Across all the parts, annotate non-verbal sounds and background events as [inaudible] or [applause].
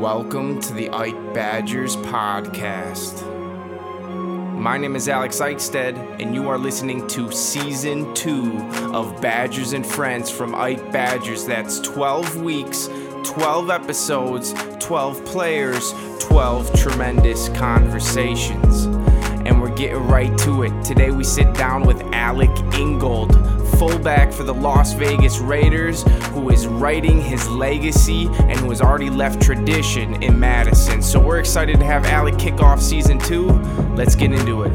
Welcome to the Ike Badgers podcast. My name is Alex Eichstead, and you are listening to season two of Badgers and Friends from Ike Badgers. That's 12 weeks, 12 episodes, 12 players, 12 tremendous conversations. And we're getting right to it. Today we sit down with Alec Ingold, fullback for the Las Vegas Raiders, who is writing his legacy and who has already left tradition in Madison. So we're excited to have Alec kick off season two. Let's get into it.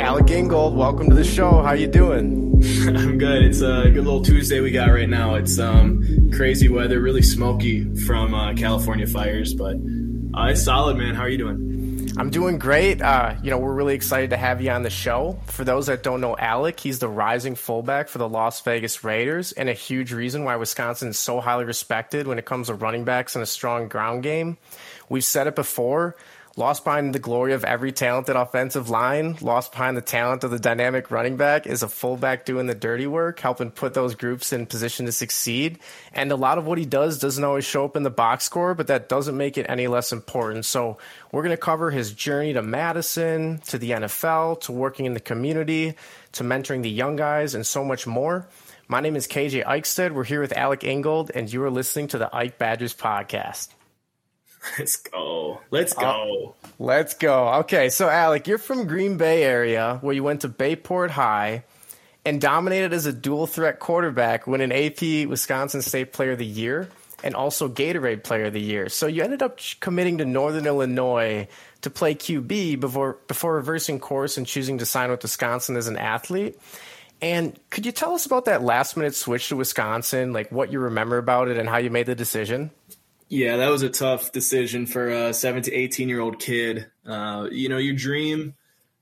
Alec Ingold, welcome to the show. How you doing? [laughs] I'm good. It's a good little Tuesday we got right now. It's um, crazy weather, really smoky from uh, California fires, but uh, it's solid, man. How are you doing? I'm doing great. Uh, you know, we're really excited to have you on the show. For those that don't know Alec, he's the rising fullback for the Las Vegas Raiders and a huge reason why Wisconsin is so highly respected when it comes to running backs and a strong ground game. We've said it before. Lost behind the glory of every talented offensive line, lost behind the talent of the dynamic running back is a fullback doing the dirty work, helping put those groups in position to succeed. And a lot of what he does doesn't always show up in the box score, but that doesn't make it any less important. So we're going to cover his journey to Madison, to the NFL, to working in the community, to mentoring the young guys, and so much more. My name is KJ Eichstead. We're here with Alec Ingold, and you are listening to the Ike Badgers podcast. [laughs] Let's go. Let's go. Uh, let's go. Okay, so Alec, you're from Green Bay area where you went to Bay Port High and dominated as a dual threat quarterback, winning AP Wisconsin State Player of the Year and also Gatorade Player of the Year. So you ended up committing to Northern Illinois to play QB before before reversing course and choosing to sign with Wisconsin as an athlete. And could you tell us about that last minute switch to Wisconsin, like what you remember about it and how you made the decision? Yeah, that was a tough decision for a 7 to 18 year old kid. Uh, you know, your dream,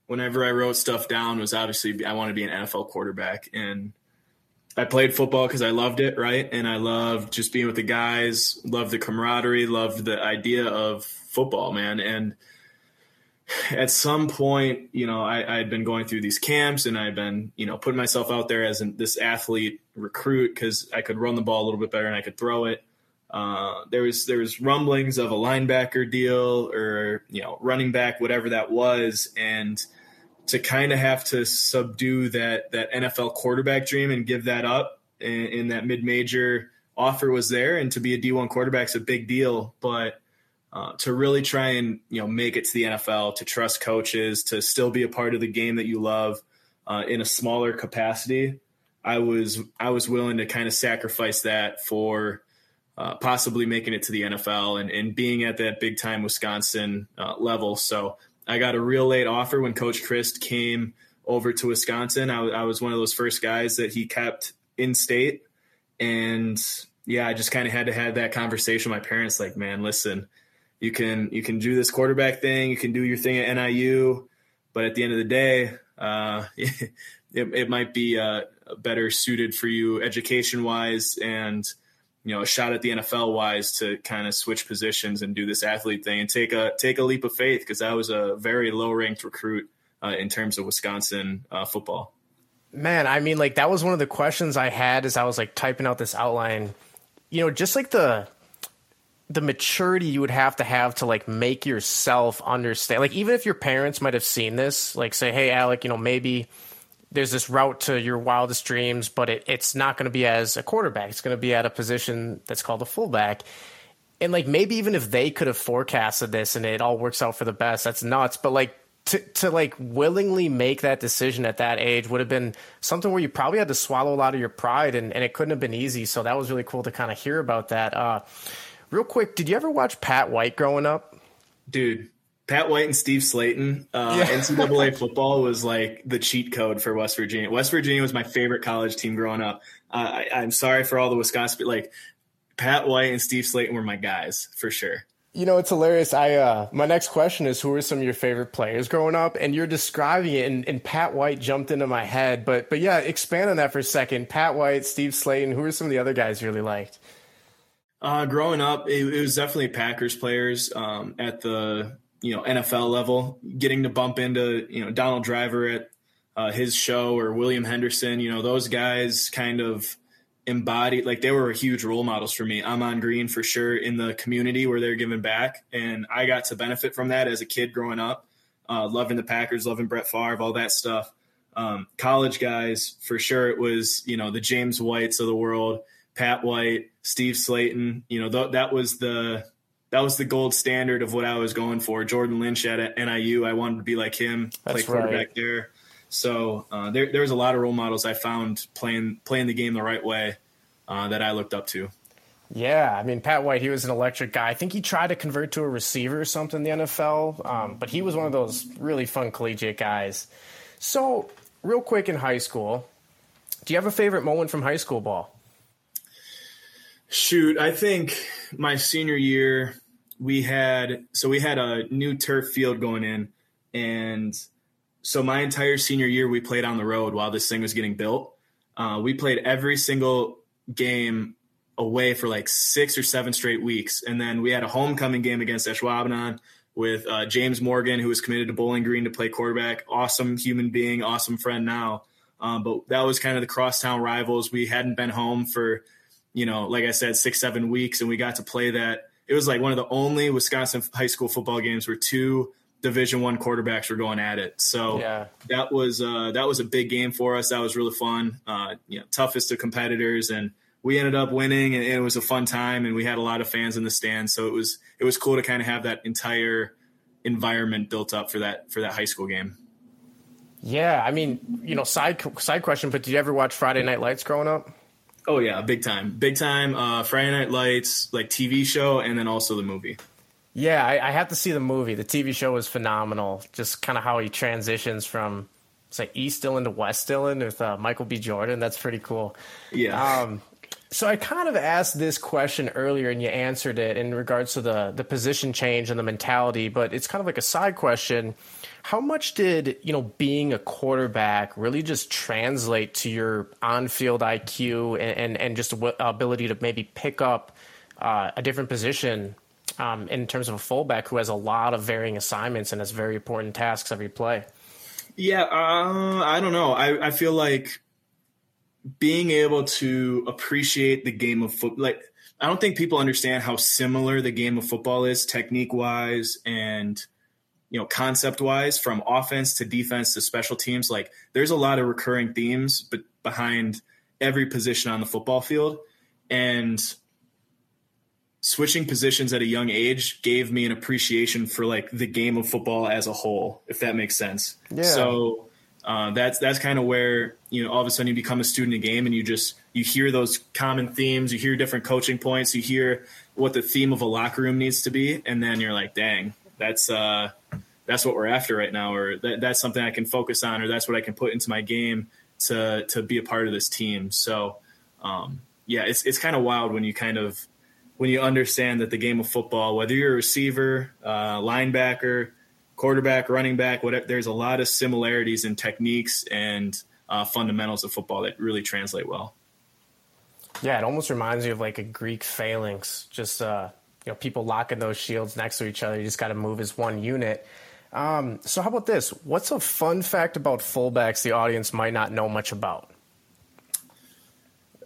whenever I wrote stuff down, was obviously I want to be an NFL quarterback. And I played football because I loved it, right? And I loved just being with the guys, loved the camaraderie, loved the idea of football, man. And at some point, you know, I, had been going through these camps and I'd been, you know, putting myself out there as an, this athlete recruit because I could run the ball a little bit better and I could throw it. Uh, there was there was rumblings of a linebacker deal or you know running back, whatever that was, and to kind of have to subdue that that NFL quarterback dream and give that up in, in that mid major offer was there, and to be a D1 quarterback is a big deal, but. Uh, to really try and you know make it to the NFL, to trust coaches, to still be a part of the game that you love uh, in a smaller capacity, I was I was willing to kind of sacrifice that for uh, possibly making it to the NFL and, and being at that big time Wisconsin uh, level. So I got a real late offer when Coach Chryst came over to Wisconsin. I, I was one of those first guys that he kept in state. And yeah, I just kind of had to have that conversation with my parents like, man, listen, you can you can do this quarterback thing, you can do your thing at NIU, but at the end of the day, uh, [laughs] it, it, might be uh, better suited for you education wise and you know a shot at the NFL wise to kind of switch positions and do this athlete thing and take a take a leap of faith because I was a very low ranked recruit uh, in terms of Wisconsin uh, football. Man, I mean, like that was one of the questions I had as I was like typing out this outline. You know, just like the the maturity you would have to have to like make yourself understand. Like even if your parents might have seen this, like say, "Hey, Alec, you know, maybe." There's this route to your wildest dreams, but it, it's not going to be as a quarterback. It's going to be at a position that's called a fullback. And like maybe even if they could have forecasted this and it all works out for the best, that's nuts. But like to to like willingly make that decision at that age would have been something where you probably had to swallow a lot of your pride and, and it couldn't have been easy. So that was really cool to kind of hear about that. Uh, real quick, did you ever watch Pat White growing up? Dude, Pat White and Steve Slaton. uh, yeah. NCAA [laughs] football was like the cheat code for West Virginia. West Virginia was my favorite college team growing up. Uh, I, am sorry for all the Wisconsin, but like Pat White and Steve Slaton were my guys for sure. You know, it's hilarious. I uh, my next question is, who were some of your favorite players growing up? And you're describing it, and, and Pat White jumped into my head. But but yeah, expand on that for a second. Pat White, Steve Slaton. Who are some of the other guys you really liked? Uh, growing up, it, it, was definitely Packers players um, at the you know NFL level, getting to bump into you know Donald Driver at uh, his show or William Henderson, you know those guys kind of embodied like they were huge role models for me. Ahman Green for sure in the community where they're giving back, and I got to benefit from that as a kid growing up, uh, loving the Packers, loving Brett Favre, all that stuff. Um, college guys for sure. It was you know the James Whites of the world, Pat White, Steve Slaton. You know th- that was the that was the gold standard of what I was going for. Jordan Lynch at NIU, I wanted to be like him, That's play quarterback right. there. So uh, there, there was a lot of role models I found playing playing the game the right way uh, that I looked up to. Yeah, I mean Pat White, he was an electric guy. I think he tried to convert to a receiver or something in the NFL, um, but he was one of those really fun collegiate guys. So, real quick in high school, do you have a favorite moment from high school ball? Shoot, I think my senior year we had so we had a new turf field going in, and so my entire senior year we played on the road while this thing was getting built. Uh, we played every single game away for like six or seven straight weeks, and then we had a homecoming game against Ashwaubenon with uh, James Morgan, who was committed to Bowling Green to play quarterback. Awesome human being, awesome friend now. Um, but that was kind of the crosstown rivals. We hadn't been home for, you know, like I said, six seven weeks, and we got to play that. It was like one of the only Wisconsin high school football games where two division one quarterbacks were going at it. So yeah. that was uh, that was a big game for us. That was really fun. Uh, you know toughest of competitors and we ended up winning and it was a fun time and we had a lot of fans in the stands. So it was it was cool to kind of have that entire environment built up for that for that high school game. Yeah i mean you know side side question but did you ever watch friday night lights growing up oh yeah big time big time uh, friday night lights like tv show and then also the movie yeah, I, I have to see the movie. The TV show was phenomenal. Just kind of how he transitions from say like East Dillon to West Dillon with uh, Michael B. Jordan. That's pretty cool. Yeah. Um, so I kind of asked this question earlier, and you answered it in regards to the the position change and the mentality. But it's kind of like a side question. How much did you know being a quarterback really just translate to your on field IQ and, and, and just ability to maybe pick up uh, a different position um, in terms of a fullback who has a lot of varying assignments and has very important tasks every play. Yeah, uh, I don't know. I, I feel like being able to appreciate the game of football, like I don't think people understand how similar the game of football is, technique wise and you know concept wise, from offense to defense to special teams. Like there's a lot of recurring themes, but behind every position on the football field, and switching positions at a young age gave me an appreciation for like the game of football as a whole, if that makes sense. Yeah. So uh, that's that's kind of where you know all of a sudden you become a student of game and you just you hear those common themes, you hear different coaching points, you hear what the theme of a locker room needs to be, and then you're like, dang, that's uh, that's what we're after right now, or that, that's something I can focus on, or that's what I can put into my game to to be a part of this team. So um, yeah, it's it's kind of wild when you kind of when you understand that the game of football, whether you're a receiver, uh, linebacker, quarterback, running back, whatever, there's a lot of similarities in techniques and uh, fundamentals of football that really translate well. Yeah, it almost reminds me of like a Greek phalanx, just uh, you know, people locking those shields next to each other. You just got to move as one unit. Um, so, how about this? What's a fun fact about fullbacks the audience might not know much about?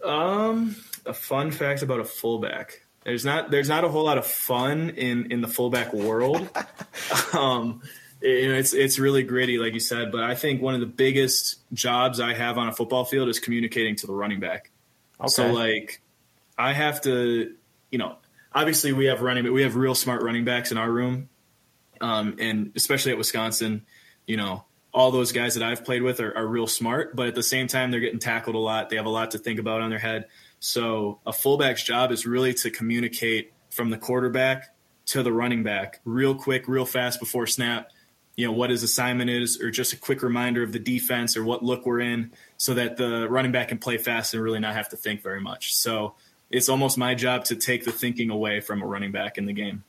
Um, a fun fact about a fullback. There's not there's not a whole lot of fun in in the fullback world. [laughs] um, it, it's it's really gritty, like you said. But I think one of the biggest jobs I have on a football field is communicating to the running back. Okay. So like, I have to, you know, obviously we have running, but we have real smart running backs in our room, um, and especially at Wisconsin, you know, all those guys that I've played with are, are real smart, but at the same time they're getting tackled a lot. They have a lot to think about on their head. So a fullback's job is really to communicate from the quarterback to the running back real quick, real fast before snap. You know what his assignment is, or just a quick reminder of the defense or what look we're in, so that the running back can play fast and really not have to think very much. So it's almost my job to take the thinking away from a running back in the game.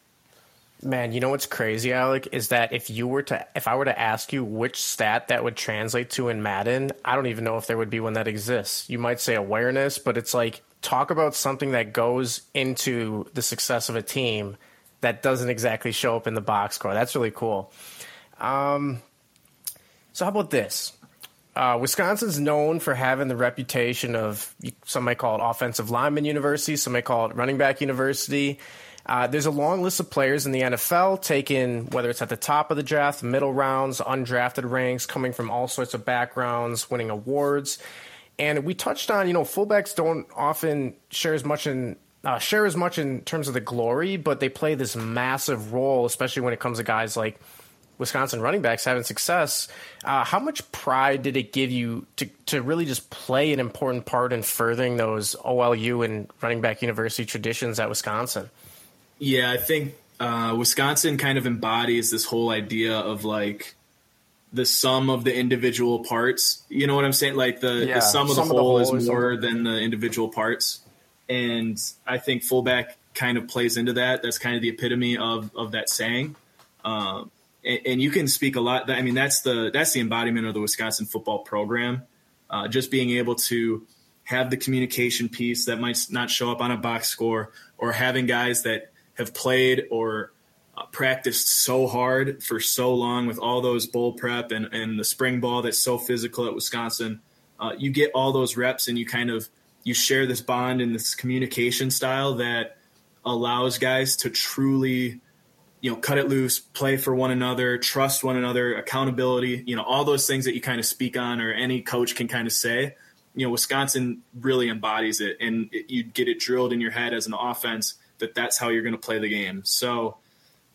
Man, you know what's crazy, Alec, is that if you were to if I were to ask you which stat that would translate to in Madden, I don't even know if there would be one that exists. You might say awareness, but it's like talk about something that goes into the success of a team that doesn't exactly show up in the box score. That's really cool. Um, so how about this? Uh, Wisconsin's known for having the reputation of some might call it offensive lineman university, some might call it running back university. Uh, there's a long list of players in the NFL taken, whether it's at the top of the draft, middle rounds, undrafted ranks, coming from all sorts of backgrounds, winning awards. And we touched on, you know, fullbacks don't often share as much in uh, share as much in terms of the glory, but they play this massive role, especially when it comes to guys like Wisconsin running backs having success. Uh, how much pride did it give you to, to really just play an important part in furthering those OLU and running back university traditions at Wisconsin? Yeah, I think uh, Wisconsin kind of embodies this whole idea of like the sum of the individual parts. You know what I'm saying? Like the, yeah, the sum of the, whole, the whole is more than the individual parts. And I think fullback kind of plays into that. That's kind of the epitome of, of that saying. Um, and, and, you can speak a lot. I mean, that's the that's the embodiment of the Wisconsin football program. Uh, just being able to have the communication piece that might not show up on a box score, or having guys that have played or uh, practiced so hard for so long with all those bowl prep and, and the spring ball that's so physical at Wisconsin. Uh, you get all those reps and you kind of you share this bond and this communication style that allows guys to truly you know cut it loose play for one another trust one another accountability you know all those things that you kind of speak on or any coach can kind of say. You know wisconsin really embodies it and it, you get it drilled in your head as an offense that that's how you're going to play the game. So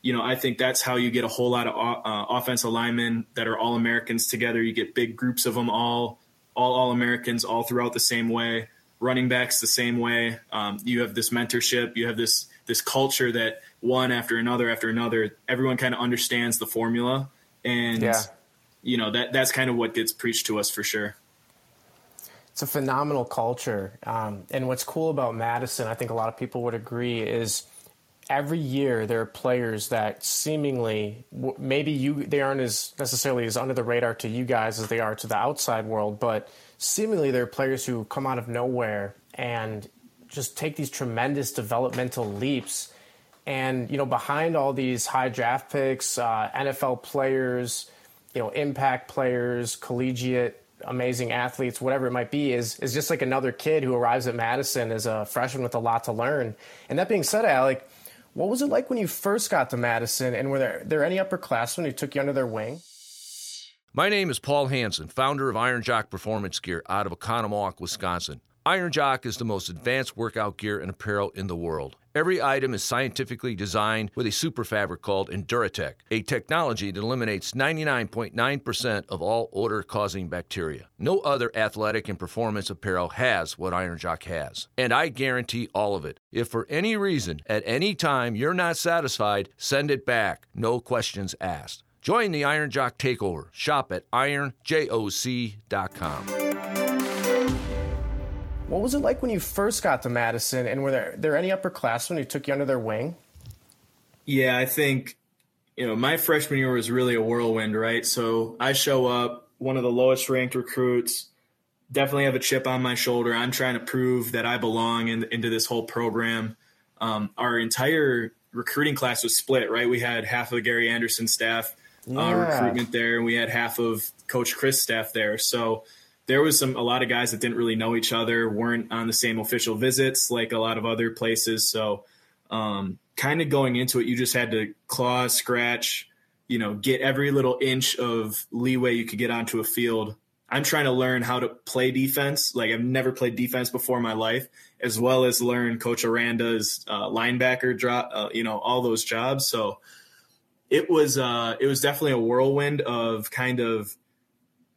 you know i think that's how you get a whole lot of uh, offensive linemen that are all americans together. You get big groups of them all all all americans all throughout the same way. Running backs the same way. Um, you have this mentorship. You have this this culture that one after another after another, everyone kind of understands the formula, and yeah. you know that that's kind of what gets preached to us for sure. It's a phenomenal culture, um, and what's cool about Madison, I think a lot of people would agree, is every year there are players that seemingly maybe you they aren't as necessarily as under the radar to you guys as they are to the outside world, but seemingly there are players who come out of nowhere and just take these tremendous developmental leaps. And you know, behind all these high draft picks, uh, NFL players, you know, impact players, collegiate amazing athletes, whatever it might be, is is just like another kid who arrives at Madison as a freshman with a lot to learn. And that being said, Alec, what was it like when you first got to Madison? And were there, there any upperclassmen who took you under their wing? My name is Paul Hanson, founder of Iron Jock Performance Gear out of Oconomowoc, Wisconsin. Iron Jock is the most advanced workout gear and apparel in the world. Every item is scientifically designed with a super fabric called Enduratech, a technology that eliminates 99.9% of all odor causing bacteria. No other athletic and performance apparel has what Iron Jock has. And I guarantee all of it. If for any reason, at any time, you're not satisfied, send it back. No questions asked. Join the Iron Jock Takeover. Shop at ironjoc.com. What was it like when you first got to Madison, and were there, there any upperclassmen who took you under their wing? Yeah, I think you know my freshman year was really a whirlwind, right? So I show up, one of the lowest ranked recruits, definitely have a chip on my shoulder. I'm trying to prove that I belong in, into this whole program. Um, our entire recruiting class was split, right? We had half of Gary Anderson staff uh, yeah. uh, recruitment there, and we had half of Coach Chryst staff there. So there was some a lot of guys that didn't really know each other, weren't on the same official visits like a lot of other places. So, um, kind of going into it, you just had to claw, scratch, you know, get every little inch of leeway you could get onto a field. I'm trying to learn how to play defense. Like I've never played defense before in my life, as well as learn Coach Aranda's uh, linebacker drop, uh, you know, all those jobs. So it was uh, it was definitely a whirlwind of kind of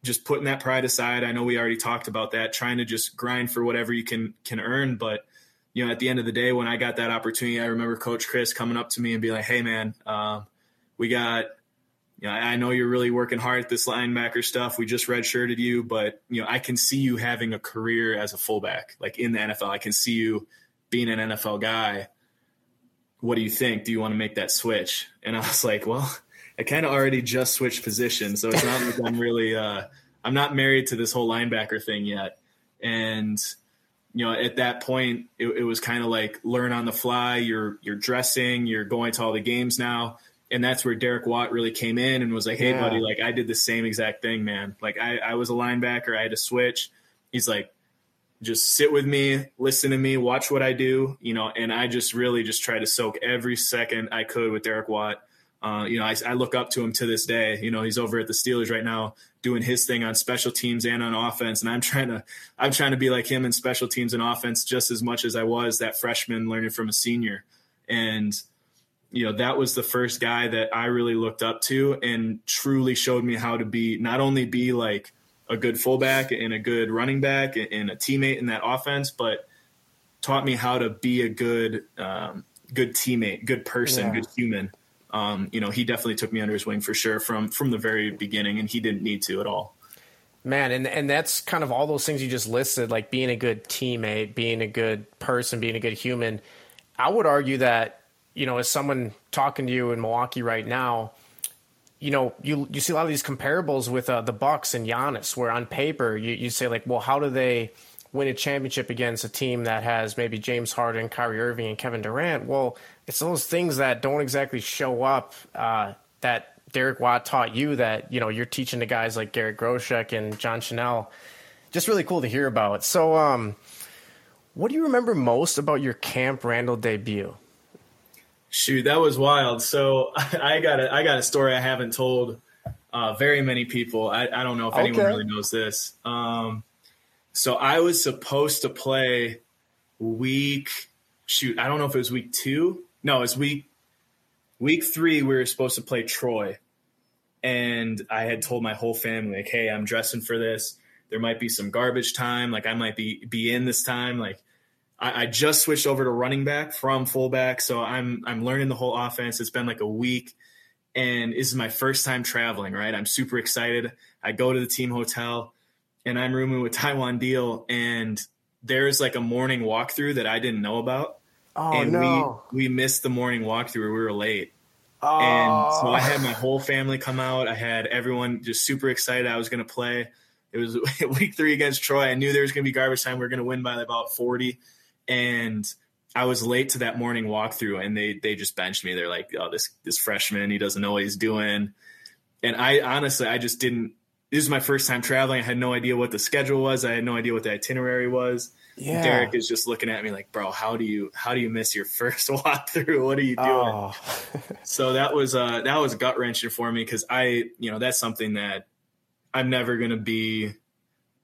just putting that pride aside. I know we already talked about that, trying to just grind for whatever you can can earn. But you know, at the end of the day, when I got that opportunity, I remember Coach Chryst coming up to me and be like, "Hey, man, uh, we got." You know, I know you're really working hard at this linebacker stuff. We just redshirted you, but you know, I can see you having a career as a fullback, like in the NFL. I can see you being an NFL guy. What do you think? Do you want to make that switch? And I was like, well, I kind of already just switched positions, so it's not like I'm really uh, I'm not married to this whole linebacker thing yet. And you know, at that point, it, it was kind of like learn on the fly. You're you're dressing, you're going to all the games now. and that's where Derek Watt really came in and was like, "Hey, Yeah. buddy, like I did the same exact thing, man. Like I, I was a linebacker, I had to switch." He's like, "Just sit with me, listen to me, watch what I do, you know." And I just really just try to soak every second I could with Derek Watt. Uh, you know, I, I look up to him to this day. You know, he's over at the Steelers right now doing his thing on special teams and on offense, and I'm trying to, I'm trying to be like him in special teams and offense just as much as I was that freshman learning from a senior. And you know that was the first guy that I really looked up to and truly showed me how to be not only be like a good fullback and a good running back and a teammate in that offense, but taught me how to be a good um, good teammate, good person, Yeah. good human. Um, you know, he definitely took me under his wing for sure from from the very beginning, and he didn't need to at all. Man, and and that's kind of all those things you just listed, like being a good teammate, being a good person, being a good human. I would argue that, you know, as someone talking to you in Milwaukee right now, you know, you you see a lot of these comparables with uh, the Bucks and Giannis, where on paper you, you say like, well, how do they win a championship against a team that has maybe James Harden, Kyrie Irving, and Kevin Durant? Well, it's those things that don't exactly show up uh, that Derek Watt taught you that you know you're teaching to guys like Garrett Groshek and John Chenal. Just really cool to hear about. So, um, what do you remember most about your Camp Randall debut? Shoot, that was wild. So [laughs] I got a I got a story I haven't told uh, very many people. I, I don't know if anyone Okay. really knows this. Um, so I was supposed to play week. Shoot, I don't know if it was week two. No, it was week week three. We were supposed to play Troy, and I had told my whole family like, "Hey, I'm dressing for this. There might be some garbage time. Like I might be be in this time. Like I, I just switched over to running back from fullback, so I'm I'm learning the whole offense. It's been like a week, and this is my first time traveling. Right, I'm super excited. I go to the team hotel, and I'm rooming with [laughs] Taiwan Deal, and there's like a morning walkthrough that I didn't know about, Oh and no! we we missed the morning walkthrough. We were late. oh. And so I had my oh. whole family come out. I had everyone just super excited I was going to play. It was [laughs] week three against Troy. I knew there was going to be garbage time. We were going to win by about 40. And I was late to that morning walkthrough and they, they just benched me. They're like, oh, this, this freshman, he doesn't know what he's doing. And I honestly, I just didn't, this is my first time traveling. I had no idea what the schedule was. I had no idea what the itinerary was. Yeah. Derek is just looking at me like, bro, how do you, how do you miss your first [laughs] walkthrough? What are you doing? Oh. [laughs] so that was uh that was gut wrenching for me because I you know that's something that I'm never gonna be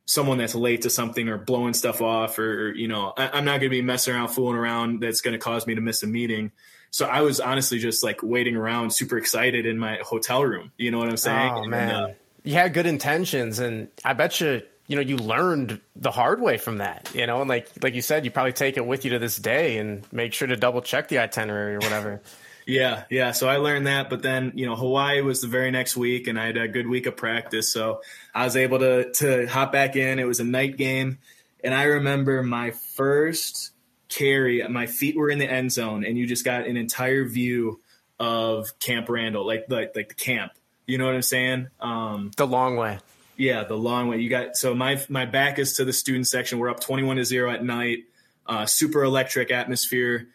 someone that's late to something or blowing stuff off or, or, you know I, I'm not gonna be messing around fooling around that's gonna cause me to miss a meeting. So I was honestly just like waiting around, super excited in my hotel room. You know what I'm saying? Oh And, man, uh, you had good intentions, and I bet you, you know, you learned the hard way from that. You know, and like like you said, you probably take it with you to this day, and make sure to double check the itinerary or whatever. [laughs] Yeah, yeah. So I learned that, but then you know Hawaii was the very next week, and I had a good week of practice, so I was able to to hop back in. It was a night game, and I remember my first carry. My feet were in the end zone, and you just got an entire view of Camp Randall, like like like the camp. You know what I'm saying? Um, the long way. Yeah, the long way. You got so my my back is to the student section. We're up twenty one to zero at night. Uh, super electric atmosphere,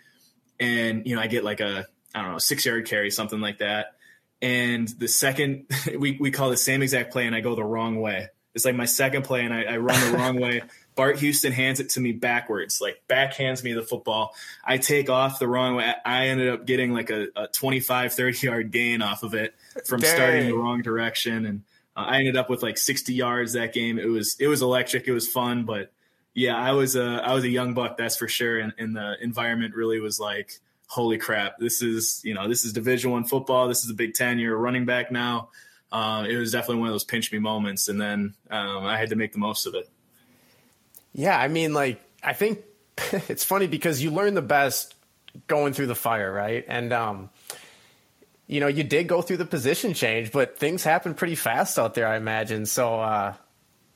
and you know I get like a I don't know six yard carry something like that. And the second [laughs] we we call the same exact play, and I go the wrong way. It's like my second play, and I, I run the [laughs] wrong way. Bart Houston hands it to me backwards, like backhands me the football. I take off the wrong way. I ended up getting like a, a 25, 30 yard gain off of it from starting the wrong direction. And I ended up with like 60 yards that game. It was, it was electric. It was fun, but yeah, I was a, I was a young buck. That's for sure. And, and the environment really was like, holy crap, this is, you know, this is division one football. This is the big 10 you're a running back now. Um, it was definitely one of those pinch me moments. And then um, I had to make the most of it. Yeah, I mean, like I think [laughs] it's funny because you learn the best going through the fire, right? And um, you know, you did go through the position change, but things happen pretty fast out there, I imagine. So uh,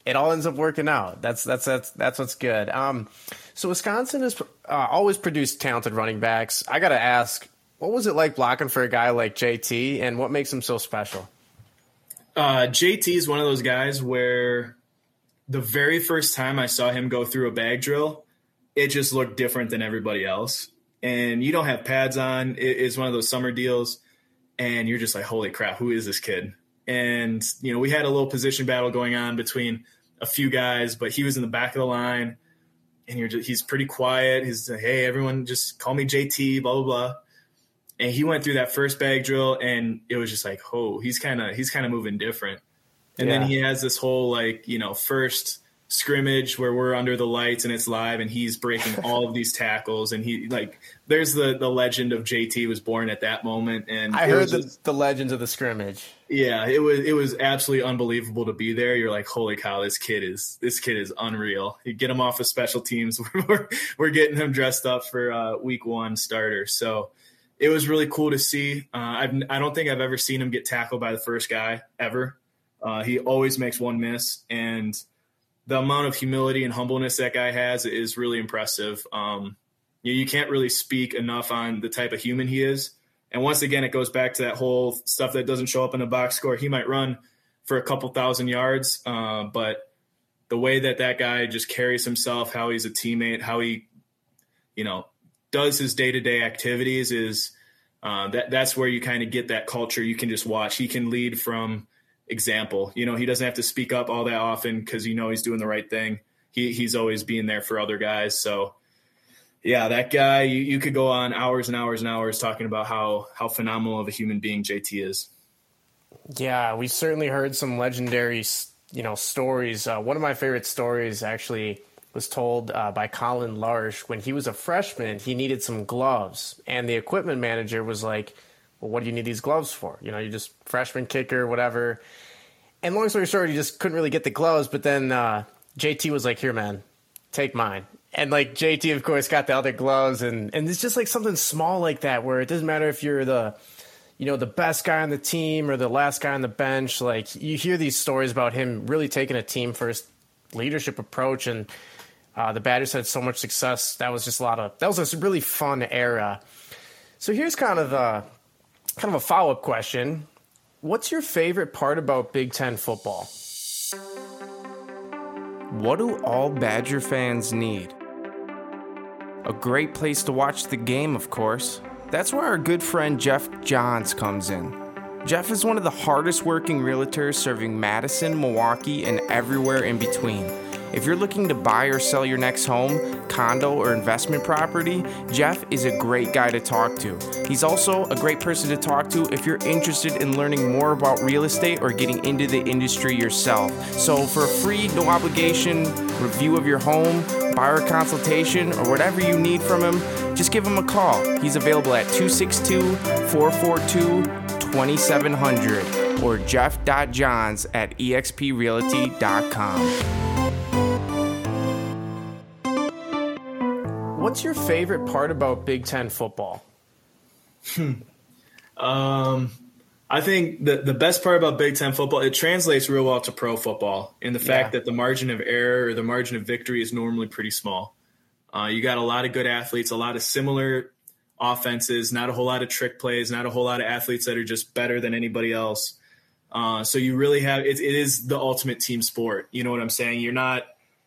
it all ends up working out. That's that's that's that's what's good. Um, so Wisconsin has uh, always produced talented running backs. I got to ask, what was it like blocking for a guy like JT, and what makes him so special? Uh, JT is one of those guys where the very first time I saw him go through a bag drill, it just looked different than everybody else. And you don't have pads on. It is one of those summer deals. And you're just like, holy crap, who is this kid? And you know, we had a little position battle going on between a few guys, but he was in the back of the line, and you're just, he's pretty quiet. He's like, hey, everyone, just call me JT, blah blah blah. And he went through that first bag drill, and it was just like, oh, he's kind of he's kind of moving different. And yeah. then he has this whole like you know first scrimmage where we're under the lights and it's live and he's breaking [laughs] all of these tackles and he like there's the the legend of JT was born at that moment and I heard the, just, the legends of the scrimmage. Yeah, it was it was absolutely unbelievable to be there. You're like, holy cow, this kid is this kid is unreal. You get him off of special teams. [laughs] we're, we're getting him dressed up for uh, week one starter. So it was really cool to see. Uh, I've, I don't think I've ever seen him get tackled by the first guy ever. Uh, he always makes one miss and the amount of humility and humbleness that guy has is really impressive. Um, you, you can't really speak enough on the type of human he is. And once again, it goes back to that whole stuff that doesn't show up in the box score. He might run for a couple thousand yards, uh, but the way that that guy just carries himself, how he's a teammate, how he, you know, does his day to day activities is uh, that that's where you kind of get that culture. You can just watch. He can lead from example. You know, he doesn't have to speak up all that often because you know he's doing the right thing. He he's always being there for other guys. So yeah, that guy you, you could go on hours and hours and hours talking about how how phenomenal of a human being JT is. Yeah, we certainly heard some legendary you know stories. Uh, one of my favorite stories actually was told uh, by Collin Larsh when he was a freshman. He needed some gloves, and the equipment manager was like well, what do you need these gloves for? You know, you just freshman kicker, whatever. And long story short, you just couldn't really get the gloves. But then uh, JT was like, "Here, man, take mine." And like JT, of course, got the other gloves, and and it's just like something small like that, where it doesn't matter if you're the, you know, the best guy on the team or the last guy on the bench. Like you hear these stories about him really taking a team first leadership approach, and uh, the Badgers had so much success. That was just a lot of that was a really fun era. So here's kind of the kind of a follow up question. What's your favorite part about Big Ten football? What do all Badger fans need? A great place to watch the game, of course. That's where our good friend Jeff Johns comes in. Jeff is one of the hardest working realtors serving Madison, Milwaukee, and everywhere in between. If you're looking to buy or sell your next home, condo, or investment property, Jeff is a great guy to talk to. He's also a great person to talk to if you're interested in learning more about real estate or getting into the industry yourself. So, for a free, no obligation review of your home, buyer consultation, or whatever you need from him, just give him a call. He's available at 262 442 2700 or jeff.johns at exprealty.com. What's your favorite part about Big Ten football? um, I think the the best part about Big Ten football it translates real well to pro football in the fact yeah. that the margin of error or the margin of victory is normally pretty small. Uh, you got a lot of good athletes, a lot of similar offenses, not a whole lot of trick plays, not a whole lot of athletes that are just better than anybody else. Uh, so you really have it, it is the ultimate team sport. You know what I'm saying? You're not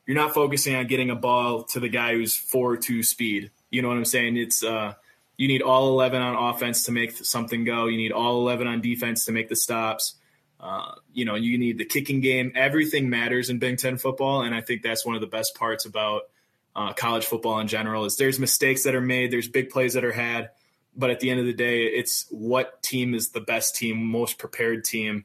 you're not focusing on getting a ball to the guy who's four two speed. You know what I'm saying? It's uh, you need all 11 on offense to make something go. You need all 11 on defense to make the stops. Uh, you know, you need the kicking game. Everything matters in Big Ten football, and I think that's one of the best parts about uh, college football in general. Is there's mistakes that are made, there's big plays that are had, but at the end of the day, it's what team is the best team, most prepared team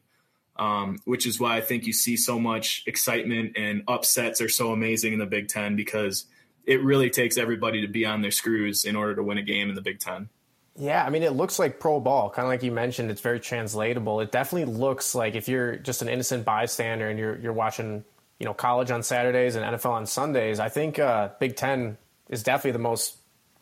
um, which is why I think you see so much excitement and upsets are so amazing in the Big Ten because it really takes everybody to be on their screws in order to win a game in the Big Ten. Yeah, I mean, it looks like pro ball, kind of like you mentioned. It's very translatable. It definitely looks like if you're just an innocent bystander and you're you're watching, you know, college on Saturdays and NFL on Sundays. I think uh, Big Ten is definitely the most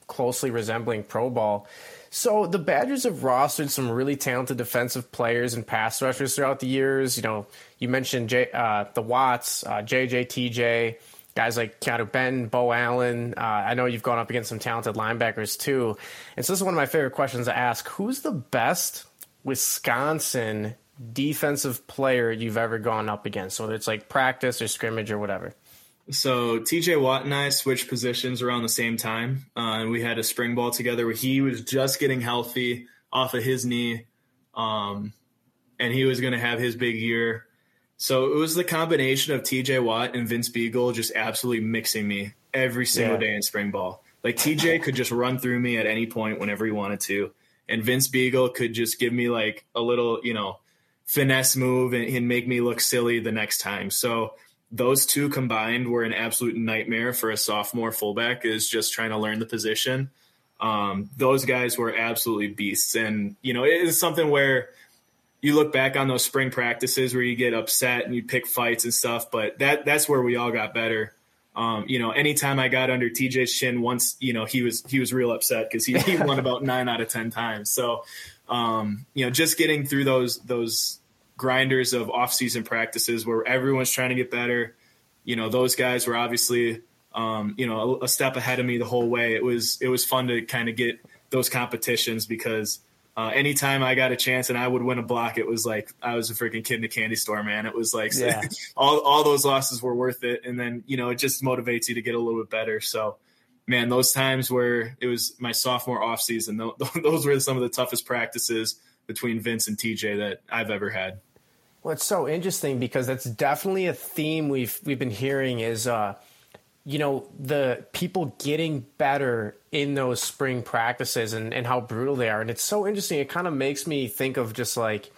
closely resembling pro ball. So the Badgers have rostered some really talented defensive players and pass rushers throughout the years. You know, you mentioned J, uh, the Watts, uh, JJ, TJ, guys like Keanu Ben, Bo Allen. Uh, I know you've gone up against some talented linebackers too. And so this is one of my favorite questions to ask. Who's the best Wisconsin defensive player you've ever gone up against, whether it's like practice or scrimmage or whatever? So TJ Watt and I switched positions around the same time, uh, and we had a spring ball together where he was just getting healthy off of his knee, Um, and he was going to have his big year. So it was the combination of TJ Watt and Vince Biegel just absolutely mixing me every single yeah. day in spring ball. Like TJ [laughs] could just run through me at any point whenever he wanted to. And Vince Biegel could just give me like a little, you know, finesse move and, and make me look silly the next time. So those two combined were an absolute nightmare for a sophomore fullback is just trying to learn the position. Um, those guys were absolutely beasts. And, you know, it is something where you look back on those spring practices where you get upset and you pick fights and stuff, but that that's where we all got better. Um, you know, anytime I got under TJ's chin once, you know, he was he was real upset because he, he won [laughs] about nine out of ten times. So um, you know, just getting through those those grinders of off season practices where everyone's trying to get better. You know, those guys were obviously um, you know, a, a step ahead of me the whole way. It was it was fun to kind of get those competitions because uh, anytime I got a chance and I would win a block, it was like I was a freaking kid in a candy store, man. It was like yeah. [laughs] all all those losses were worth it, and then you know it just motivates you to get a little bit better. So, man, those times where it was my sophomore off season, [laughs] those were some of the toughest practices between Vince and TJ that I've ever had. Well, it's so interesting because that's definitely a theme we've we've been hearing is. Uh, you know, the people getting better in those spring practices and, and how brutal they are. And it's so interesting. It kind of makes me think of just like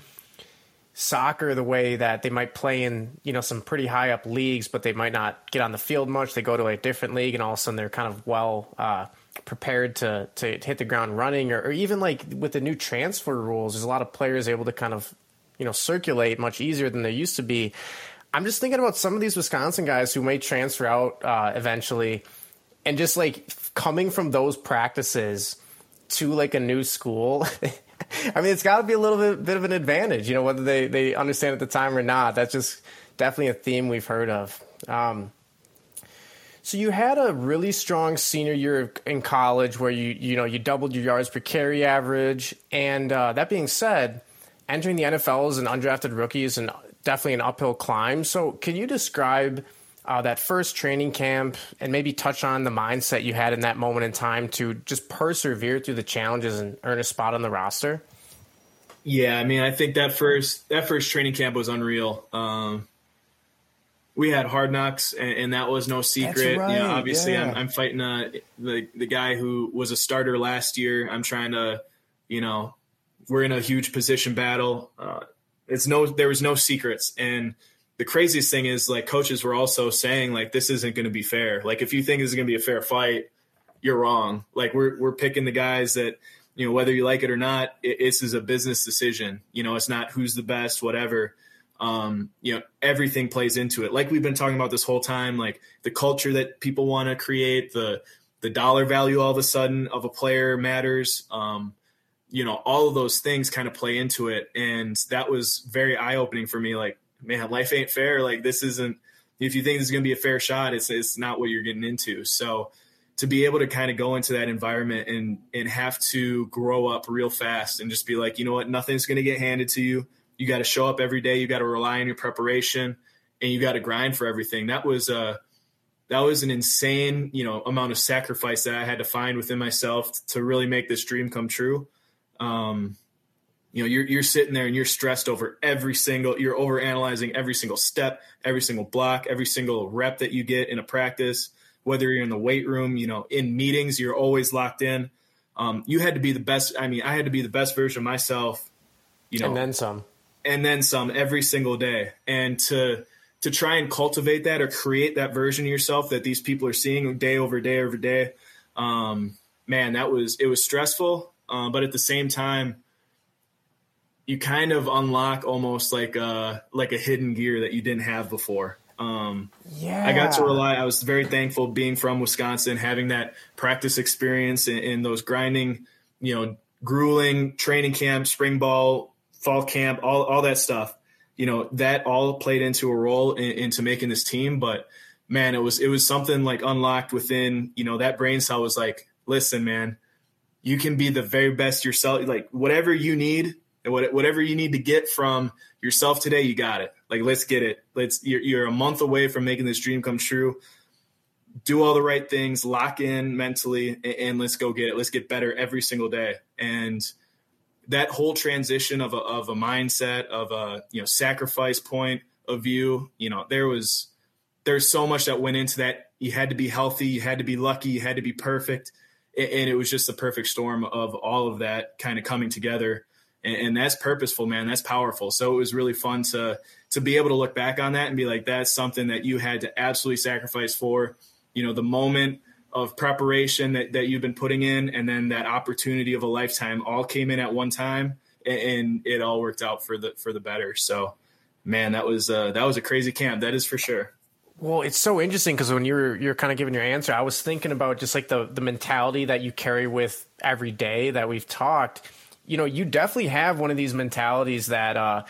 soccer, the way that they might play in, you know, some pretty high up leagues, but they might not get on the field much. They go to a different league and all of a sudden they're kind of well, uh, prepared to, to hit the ground running or, or even like with the new transfer rules, there's a lot of players able to kind of, you know, circulate much easier than they used to be. I'm just thinking about some of these Wisconsin guys who may transfer out uh, eventually, and just like coming from those practices to like a new school. [laughs] I mean, it's got to be a little bit, bit of an advantage, you know, whether they, they understand at the time or not. That's just definitely a theme we've heard of. Um, so you had a really strong senior year in college where you you know you doubled your yards per carry average, and uh, that being said, entering the NFL as an undrafted rookie is an definitely an uphill climb. So, can you describe uh, that first training camp and maybe touch on the mindset you had in that moment in time to just persevere through the challenges and earn a spot on the roster? Yeah, I mean, I think that first that first training camp was unreal. Um, we had hard knocks, and, and, that was no secret. Right, you know, obviously, yeah. I'm, I'm, fighting uh, the the guy who was a starter last year. I'm trying to, you know, we're in a huge position battle. Uh, it's no there was no secrets. And the craziest thing is like coaches were also saying like this isn't going to be fair. Like if you think this is going to be a fair fight you're wrong. Like we're we're picking the guys that you know whether you like it or not it, this is a business decision. You know it's not who's the best whatever. Um, you know everything plays into it. Like we've been talking about this whole time like the culture that people want to create the the dollar value all of a sudden of a player matters. Um, you know, all of those things kind of play into it. And that was very eye opening for me. Like, man, life ain't fair. Like, this isn't, if you think this is going to be a fair shot, it's, it's not what you're getting into. So to be able to kind of go into that environment and, and have to grow up real fast and just be like, you know what, nothing's going to get handed to you. You got to show up every day. You got to rely on your preparation and you got to grind for everything. That was, uh, that was an insane, you know, amount of sacrifice that I had to find within myself to really make this dream come true um, you know you're you're sitting there and you're stressed over every single you're over analyzing every single step every single block every single rep that you get in a practice. Whether you're in the weight room you know in meetings you're always locked in. Um, you had to be the best i mean i had to be the best version of myself you know. And then some. And then some every single day. And to to try and cultivate that or create that version of yourself that these people are seeing day over day over day um, man that was it was stressful uh, but at the same time, you kind of unlock almost like a like a hidden gear that you didn't have before. Um, yeah, I got to rely. I was very thankful being from Wisconsin, having that practice experience in, in those grinding, you know, grueling training camp, spring ball, fall camp, all all that stuff. You know, that all played into a role in, into making this team. But man, it was it was something like unlocked within. You know, that brain cell was like, listen, man, you can be the very best yourself. Like whatever you need, and whatever you need to get from yourself today, you got it. Like let's get it. Let's. You're, you're a month away from making this dream come true. Do all the right things, lock in mentally, and, and let's go get it. Let's get better every single day. And that whole transition of a, of a mindset of a you know sacrifice point of view you know there was there's so much that went into that you had to be healthy you had to be lucky you had to be perfect and it was just the perfect storm of all of that kind of coming together. And, that's purposeful man. That's powerful. So it was really fun to to be able to look back on that and be like that's something that you had to absolutely sacrifice for. You know the moment of preparation that, that you've been putting in and then that opportunity of a lifetime all came in at one time and, and it all worked out for the for the better. So man that was uh, that was a crazy camp that is for sure well, it's so interesting because when you're you're kind of giving your answer, I was thinking about just like the the mentality that you carry with every day that we've talked. You know, you definitely have one of these mentalities that uh,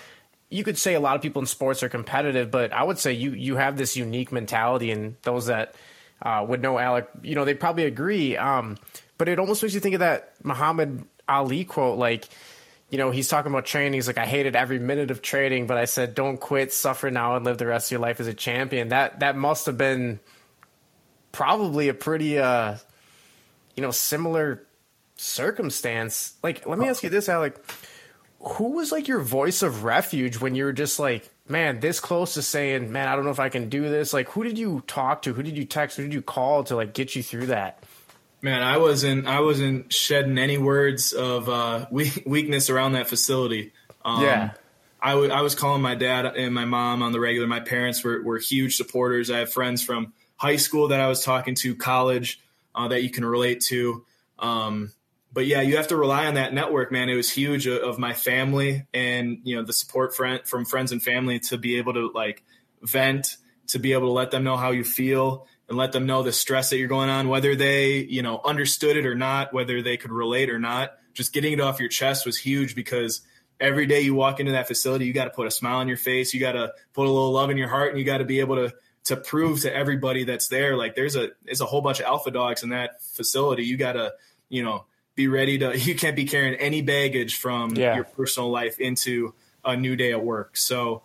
you could say a lot of people in sports are competitive, but I would say you you have this unique mentality, and those that uh, would know Alec, you know, they probably agree. Um, but it almost makes you think of that Muhammad Ali quote, like you know, he's talking about training. He's like, I hated every minute of training, but I said, don't quit, suffer now, and live the rest of your life as a champion. That that must have been probably a pretty, uh, you know, similar circumstance. Like, let me ask you this, Alec. Who was like your voice of refuge when you were just like, man, this close to saying, man, I don't know if I can do this? Like, who did you talk to? Who did you text? Who did you call to like get you through that? Man, I wasn't I wasn't shedding any words of uh, [laughs] weakness around that facility. Um, yeah. I, w- I was calling my dad and my mom on the regular. My parents were, were huge supporters. I have friends from high school that I was talking to, college uh, that you can relate to. Um, but yeah, you have to rely on that network, man. It was huge uh, of my family and you know the support friend, from friends and family to be able to like vent, to be able to let them know how you feel, and let them know the stress that you're going on, whether they, you know, understood it or not, whether they could relate or not. Just getting it off your chest was huge because every day you walk into that facility, you got to put a smile on your face, you got to put a little love in your heart, and you got to be able to to prove to everybody that's there like there's a there's a whole bunch of alpha dogs in that facility. You got to, you know, be ready to [laughs] you can't be carrying any baggage from yeah. your personal life into a new day at work. So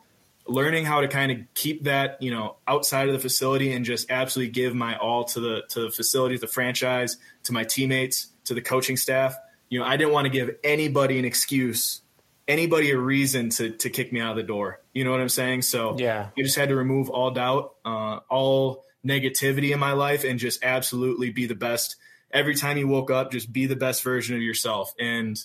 learning how to kind of keep that you know outside of the facility and just absolutely give my all to the to the facility, the franchise, to my teammates, to the coaching staff. You know, I didn't want to give anybody an excuse, anybody a reason to to kick me out of the door. You know what I'm saying? So yeah, I just had to remove all doubt, uh, all negativity in my life, and just absolutely be the best. Every time you woke up, just be the best version of yourself and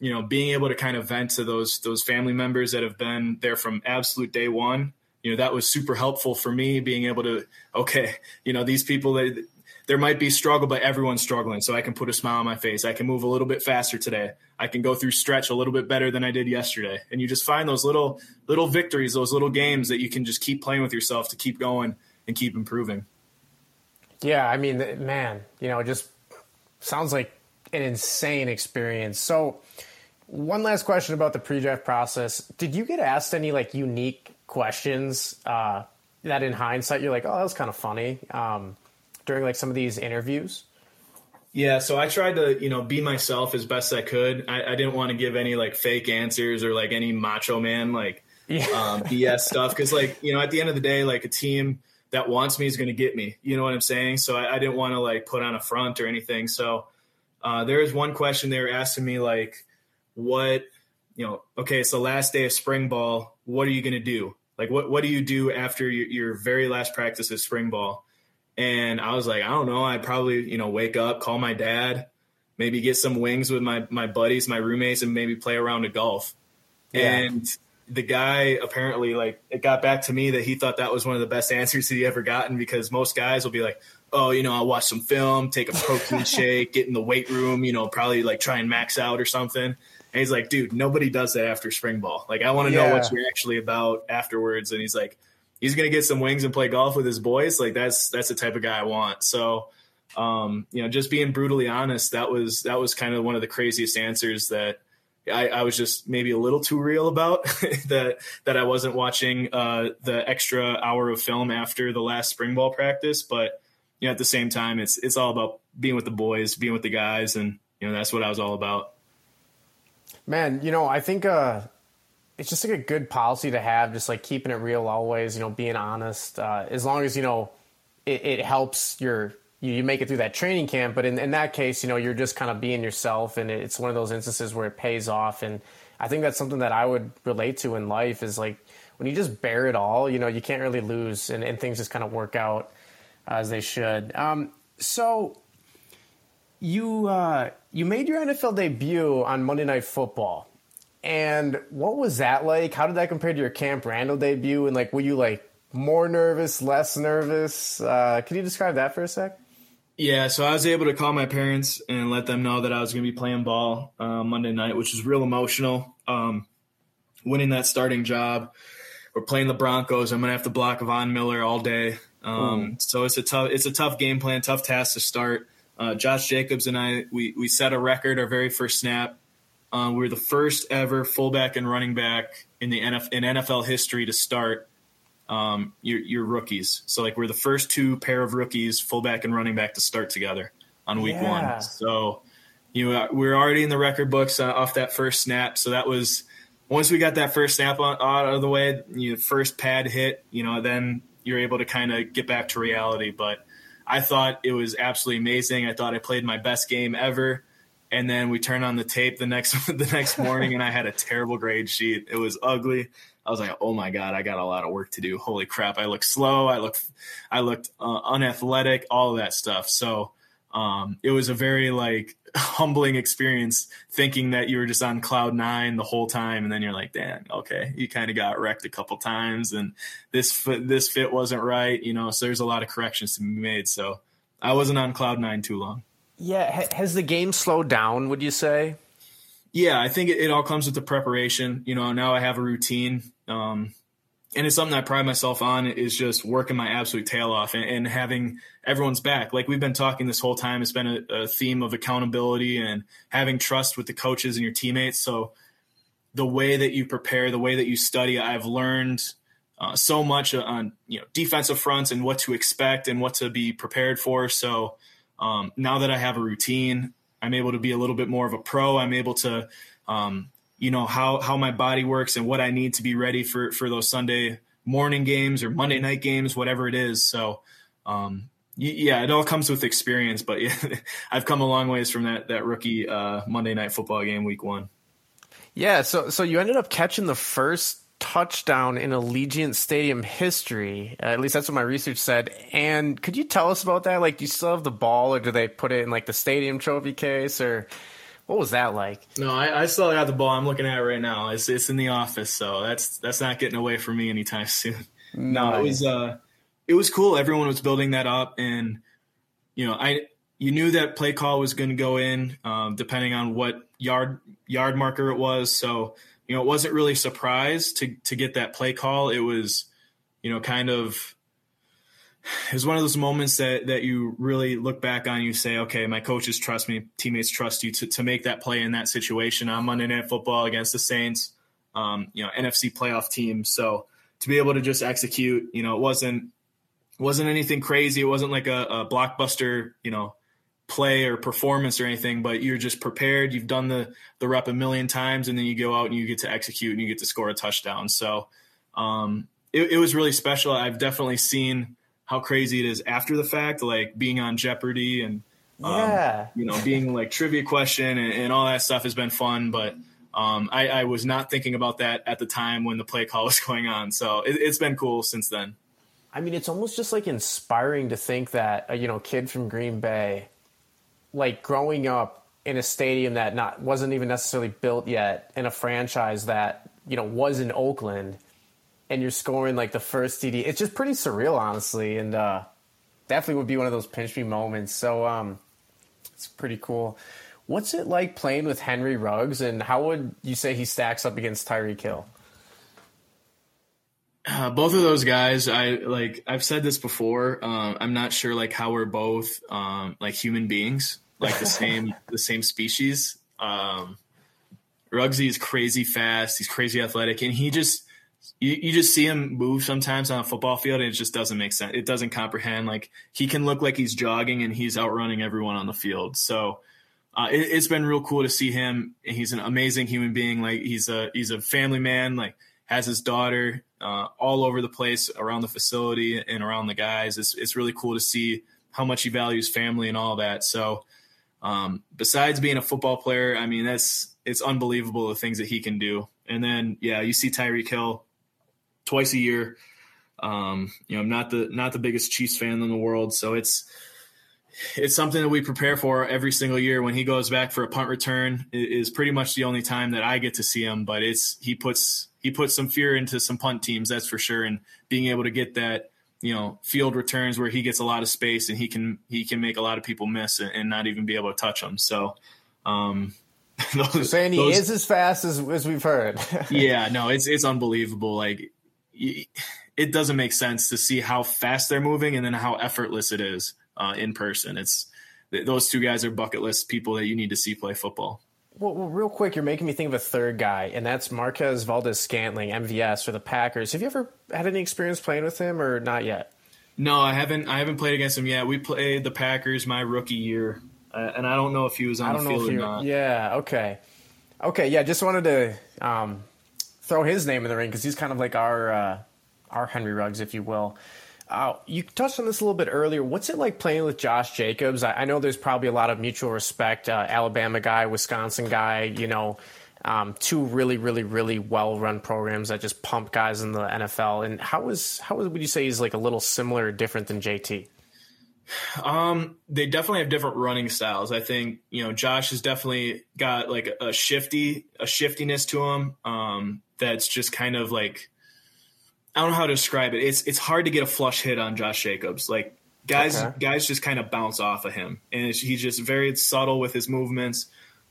you know, being able to kind of vent to those those family members that have been there from absolute day one, you know, that was super helpful for me. Being able to, okay, you know, these people that there might be struggle, but everyone's struggling, so I can put a smile on my face. I can move a little bit faster today. I can go through stretch a little bit better than I did yesterday. And you just find those little little victories, those little games that you can just keep playing with yourself to keep going and keep improving. Yeah, I mean, man, you know, it just sounds like an insane experience. So one last question about the pre-draft process. Did you get asked any like unique questions uh, that, in hindsight, you're like, oh, that was kind of funny um, during like some of these interviews? Yeah, so I tried to, you know, be myself as best I could. I, I didn't want to give any like fake answers or like any macho man like yeah. um, BS stuff because, like, you know, at the end of the day, like a team that wants me is going to get me. You know what I'm saying? So I, I didn't want to like put on a front or anything. So uh, there was one question they were asking me like, what you know okay it's the last day of spring ball what are you going to do? Like what what do you do after your, your very last practice of spring ball? And i was like i don't know i'd probably you know wake up call my dad maybe get some wings with my my buddies my roommates and maybe play around of golf. Yeah. and the guy apparently like it got back to me that he thought that was one of the best answers he ever gotten because most guys will be like oh you know i'll watch some film take a protein [laughs] shake get in the weight room you know probably like try and max out or something and he's like, dude, nobody does that after spring ball. Like, I want to yeah. know what you're actually about afterwards. And he's like, he's gonna get some wings and play golf with his boys. Like, that's that's the type of guy I want. So, um, you know, just being brutally honest, that was that was kind of one of the craziest answers that I, I was just maybe a little too real about [laughs] that that I wasn't watching uh, the extra hour of film after the last spring ball practice. But you know, at the same time, it's it's all about being with the boys, being with the guys, and you know, that's what I was all about. Man, you know, I think uh, it's just like a good policy to have, just like keeping it real always, you know, being honest. Uh, as long as, you know, it, it, helps your you, you make it through that training camp. But in, in that case, you know, you're just kind of being yourself, and it's one of those instances where it pays off. And I think that's something that I would relate to in life is like when you just bear it all, you know, you can't really lose, and, and things just kind of work out as they should. Um, so you uh, you made your NFL debut on Monday Night Football. And what was that like? How did that compare to your Camp Randall debut? And like, were you like more nervous, less nervous? Uh, can you describe that for a sec? Yeah, so I was able to call my parents and let them know that I was going to be playing ball uh, Monday night, which was real emotional. Um, winning that starting job, we're playing the Broncos. I'm going to have to block Von Miller all day. Um, so it's a tough, it's a tough game plan, tough task to start. Uh, Josh Jacobs and I, we we set a record our very first snap. Um, we were the first ever fullback and running back in the NFL, in NFL history to start um, your, your rookies. So like we're the first two pair of rookies, fullback and running back, to start together on week Yeah. one. So you know we're already in the record books uh, off that first snap. So that was once we got that first snap on, out of the way, you know, first pad hit, you know, then you're able to kind of get back to reality. But I thought it was absolutely amazing. I thought I played my best game ever. And then we turned on the tape the next [laughs] the next morning, and I had a terrible grade sheet. It was ugly. I was like, "Oh my god, I got a lot of work to do. Holy crap! I look slow. I look, I looked uh, unathletic. All of that stuff." So um, it was a very like [laughs] humbling experience, thinking that you were just on cloud nine the whole time, and then you're like, "Damn, okay, you kind of got wrecked a couple times, and this fit, this fit wasn't right." You know, so there's a lot of corrections to be made. So I wasn't on cloud nine too long. Yeah. Ha- has the game slowed down? Would you say? Yeah, I think it, it all comes with the preparation. You know, now I have a routine. Um, and it's something I pride myself on is just working my absolute tail off and, and having everyone's back. Like we've been talking this whole time, it's been a, a theme of accountability and having trust with the coaches and your teammates. So the way that you prepare, the way that you study, I've learned uh, so much on you know defensive fronts and what to expect and what to be prepared for. So um, now that I have a routine, I'm able to be a little bit more of a pro. I'm able to, um, you know, how how my body works and what I need to be ready for for those Sunday morning games or Monday night games, whatever it is. So, um, yeah, it all comes with experience. But [laughs] yeah, I've come a long ways from that that rookie uh, Monday night football game, week one. Yeah. So so you ended up catching the first touchdown in Allegiant Stadium history. Uh, at least that's what my research said. And could you tell us about that? Like, do you still have the ball, or do they put it in like the stadium trophy case, or what was that like? No, I, I still got the ball. I'm looking at it right now. It's it's in the office, so that's that's not getting away from me anytime [laughs] soon. No, it was uh, it was cool. Everyone was building that up, and you know, I you knew that play call was going to go in, um, depending on what yard yard marker it was. So you know, it wasn't really a surprise to to get that play call. It was, you know, kind of it was one of those moments that that you really look back on. You say, okay, my coaches trust me, teammates trust you to to make that play in that situation on Monday Night Football against the Saints, um, you know, NFC playoff team. So to be able to just execute, you know, it wasn't wasn't anything crazy. It wasn't like a, a blockbuster, you know, play or performance or anything, but you're just prepared. You've done the the rep a million times, and then you go out and you get to execute and you get to score a touchdown. So um, it, it was really special. I've definitely seen how crazy it is after the fact, like being on Jeopardy and um, Yeah. you know being like trivia question and, and all that stuff has been fun. But um, I, I was not thinking about that at the time when the play call [laughs] was going on. So it, it's been cool since then. I mean, it's almost just like inspiring to think that a you know kid from Green Bay, like growing up in a stadium that not wasn't even necessarily built yet, in a franchise that you know was in Oakland, and you're scoring like the first TD. It's just pretty surreal, honestly, and uh, definitely would be one of those pinch me moments. So um, it's pretty cool. What's it like playing with Henry Ruggs, and how would you say he stacks up against Tyreek Hill? Uh, both of those guys, I like. I've said this before. Um, I'm not sure like how we're both um, like human beings, like the same [laughs] the same species. Um, Ruggsy is crazy fast. He's crazy athletic, and he just you, you just see him move sometimes on a football field, and it just doesn't make sense. It doesn't comprehend. Like he can look like he's jogging, and he's outrunning everyone on the field. So. Uh, it, it's been real cool to see him. He's an amazing human being. Like he's a he's a family man. Like has his daughter uh, all over the place around the facility and around the guys. It's, it's really cool to see how much he values family and all that. So, um, besides being a football player, I mean, that's it's unbelievable the things that he can do. And then, yeah, you see Tyreek Hill twice a year. Um, you know, I'm not the not the biggest Chiefs fan in the world, so it's it's something that we prepare for every single year. When he goes back for a punt return, is pretty much the only time that I get to see him. But it's he puts he puts some fear into some punt teams, that's for sure. And being able to get that you know field returns where he gets a lot of space and he can he can make a lot of people miss and, not even be able to touch them. So. Um, [laughs] those, so saying he those, is as fast as, as we've heard. [laughs] yeah, no, it's it's unbelievable. Like it doesn't make sense to see how fast they're moving and then how effortless it is uh, in person. It's those two guys are bucket list people that you need to see play football. Well, well, real quick, you're making me think of a third guy, and that's Marquez Valdes-Scantling, MVS for the Packers. Have you ever had any experience playing with him, or not yet? No, I haven't. I haven't played against him yet. We played the Packers my rookie year, uh, and I don't know if he was on the field or not. Yeah. Okay. Okay. Yeah. Just wanted to um, throw his name in the ring because he's kind of like our uh, our Henry Ruggs, if you will. Uh, you touched on this a little bit earlier. What's it like playing with Josh Jacobs? I, I know there's probably a lot of mutual respect. Uh, Alabama guy, Wisconsin guy, you know, um, two really, really, really well-run programs that just pump guys in the NFL. And how is how would you say he's like a little similar or different than JT? Um, they definitely have different running styles. I think you know Josh has definitely got like a shifty, a shiftiness to him. Um, that's just kind of like I don't know how to describe it. It's it's hard to get a flush hit on Josh Jacobs. Like guys okay. guys just kind of bounce off of him, and he's just very subtle with his movements.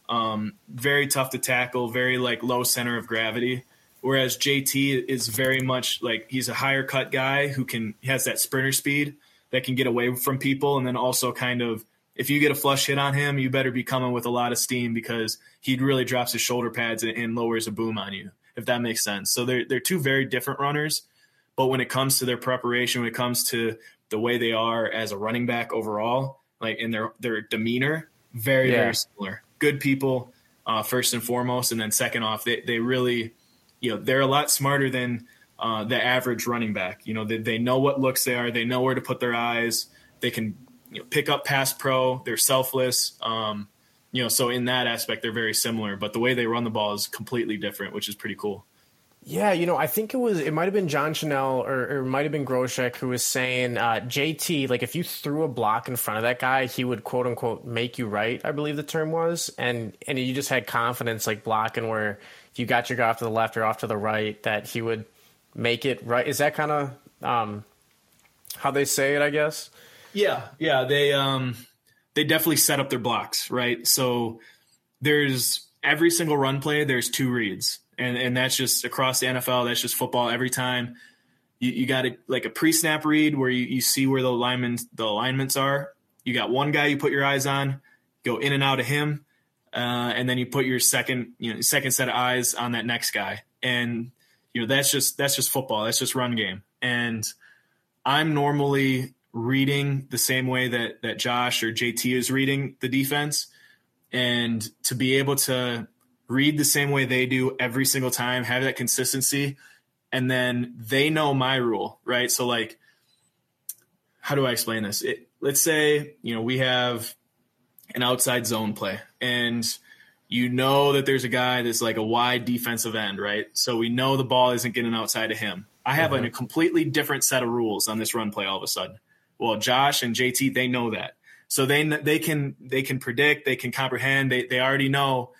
Um, very tough to tackle. Very like low center of gravity. Whereas JT is very much like he's a higher cut guy who can has that sprinter speed that can get away from people, and then also kind of if you get a flush hit on him, you better be coming with a lot of steam because he really drops his shoulder pads and, and lowers a boom on you if that makes sense. So they're they're two very different runners, but when it comes to their preparation, when it comes to the way they are as a running back overall, like in their their demeanor, very yeah. very similar. Good people, uh, first and foremost, and then second off, they they really, you know, they're a lot smarter than uh, the average running back. You know, they they know what looks they are, they know where to put their eyes, they can you know, pick up pass pro, they're selfless. Um, you know, so in that aspect, they're very similar, but the way they run the ball is completely different, which is pretty cool. Yeah, you know, I think it was it might have been John Chenal or, or it might have been Groshek who was saying uh, JT like if you threw a block in front of that guy, he would quote unquote make you right. I believe the term was, and and you just had confidence like blocking where if you got your guy off to the left or off to the right that he would make it right. Is that kind of um, how they say it? I guess. Yeah, yeah, they um, they definitely set up their blocks, right? So there's every single run play, there's two reads. And and that's just across the NFL, that's just football every time. You, you got a, like a pre-snap read where you, you see where the alignments the alignments are. You got one guy you put your eyes on, go in and out of him, uh, and then you put your second you know second set of eyes on that next guy. And you know that's just that's just football. That's just run game. And I'm normally reading the same way that that Josh or JT is reading the defense, and to be able to read the same way they do every single time, have that consistency, and then they know my rule, right? So like, how do I explain this? It, let's say you know we have an outside zone play, and you know that there's a guy that's like a wide defensive end, right? So we know the ball isn't getting outside of him. I have mm-hmm. a completely different set of rules on this run play all of a sudden. Well, Josh and JT, they know that. So they they can they can predict, they can comprehend, they they already know,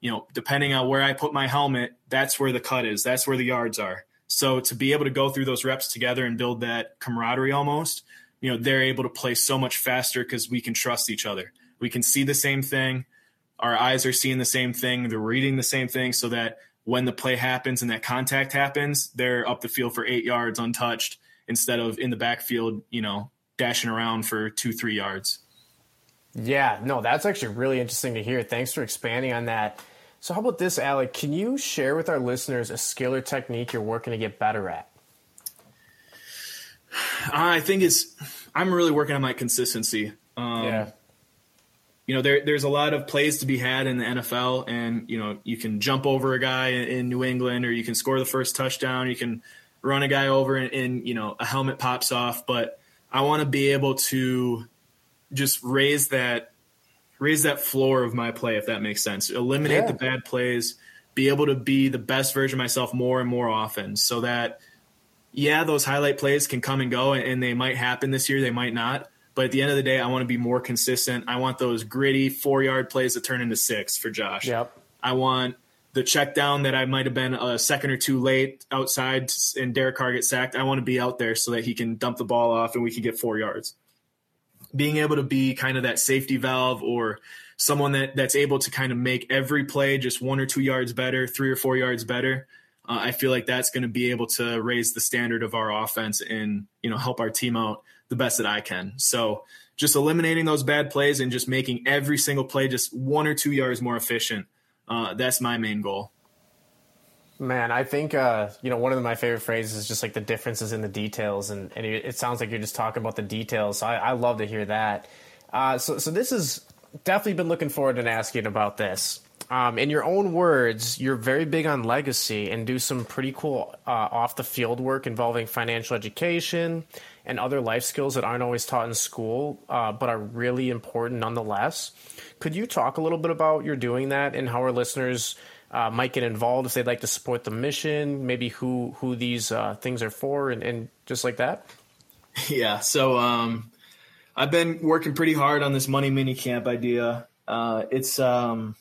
you know, depending on where I put my helmet, that's where the cut is, that's where the yards are. So to be able to go through those reps together and build that camaraderie almost, you know, they're able to play so much faster because we can trust each other. We can see the same thing. Our eyes are seeing the same thing. They're reading the same thing so that when the play happens and that contact happens, they're up the field for eight yards untouched instead of in the backfield, you know, dashing around for two, three yards. Yeah, no, that's actually really interesting to hear. Thanks for expanding on that. So, how about this, Alec? Can you share with our listeners a skill or technique you're working to get better at? [sighs] I think it's, I'm really working on my consistency. Um, yeah. You know, there, there's a lot of plays to be had in the NFL, and, you know, you can jump over a guy in, in New England, or you can score the first touchdown, you can run a guy over, and, and you know, a helmet pops off. But I want to be able to just raise that raise that floor of my play if that makes sense. Eliminate yeah. the bad plays, be able to be the best version of myself more and more often so that yeah, those highlight plays can come and go and they might happen this year, they might not. But at the end of the day, I want to be more consistent. I want those gritty four yard plays to turn into six for Josh. Yep. I want the check down that I might have been a second or two late outside and Derek Carr get sacked. I want to be out there so that he can dump the ball off and we can get four yards. Being able to be kind of that safety valve or someone that that's able to kind of make every play just one or two yards better, three or four yards better. Uh, I feel like that's going to be able to raise the standard of our offense and you know help our team out the best that I can. So just eliminating those bad plays and just making every single play just one or two yards more efficient uh, that's my main goal. Man, I think uh, you know one of my favorite phrases is just like the differences in the details, and, and it, sounds like you're just talking about the details. So I, I love to hear that. Uh, so, so this is definitely been looking forward to asking about this. Um, in your own words, you're very big on legacy and do some pretty cool uh, off the field work involving financial education and other life skills that aren't always taught in school, uh, but are really important nonetheless. Could you talk a little bit about your doing that and how our listeners uh, might get involved if they'd like to support the mission? Maybe who who these uh, things are for, and, and, just like that. [laughs] Yeah. So um, I've been working pretty hard on this money mini camp idea. Uh, it's um,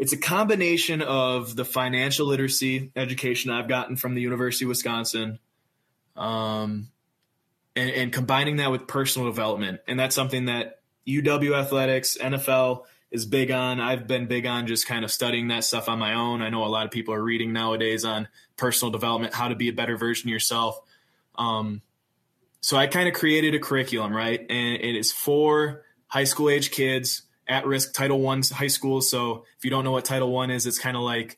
it's a combination of the financial literacy education I've gotten from the University of Wisconsin, um, and, and combining that with personal development, and that's something that UW athletics, NFL is big on. I've been big on just kind of studying that stuff on my own. I know a lot of people are reading nowadays on personal development, how to be a better version of yourself. Um, so I kind of created a curriculum, right? And it is for high school age kids at risk Title One high schools. So if you don't know what Title One is, it's kind of like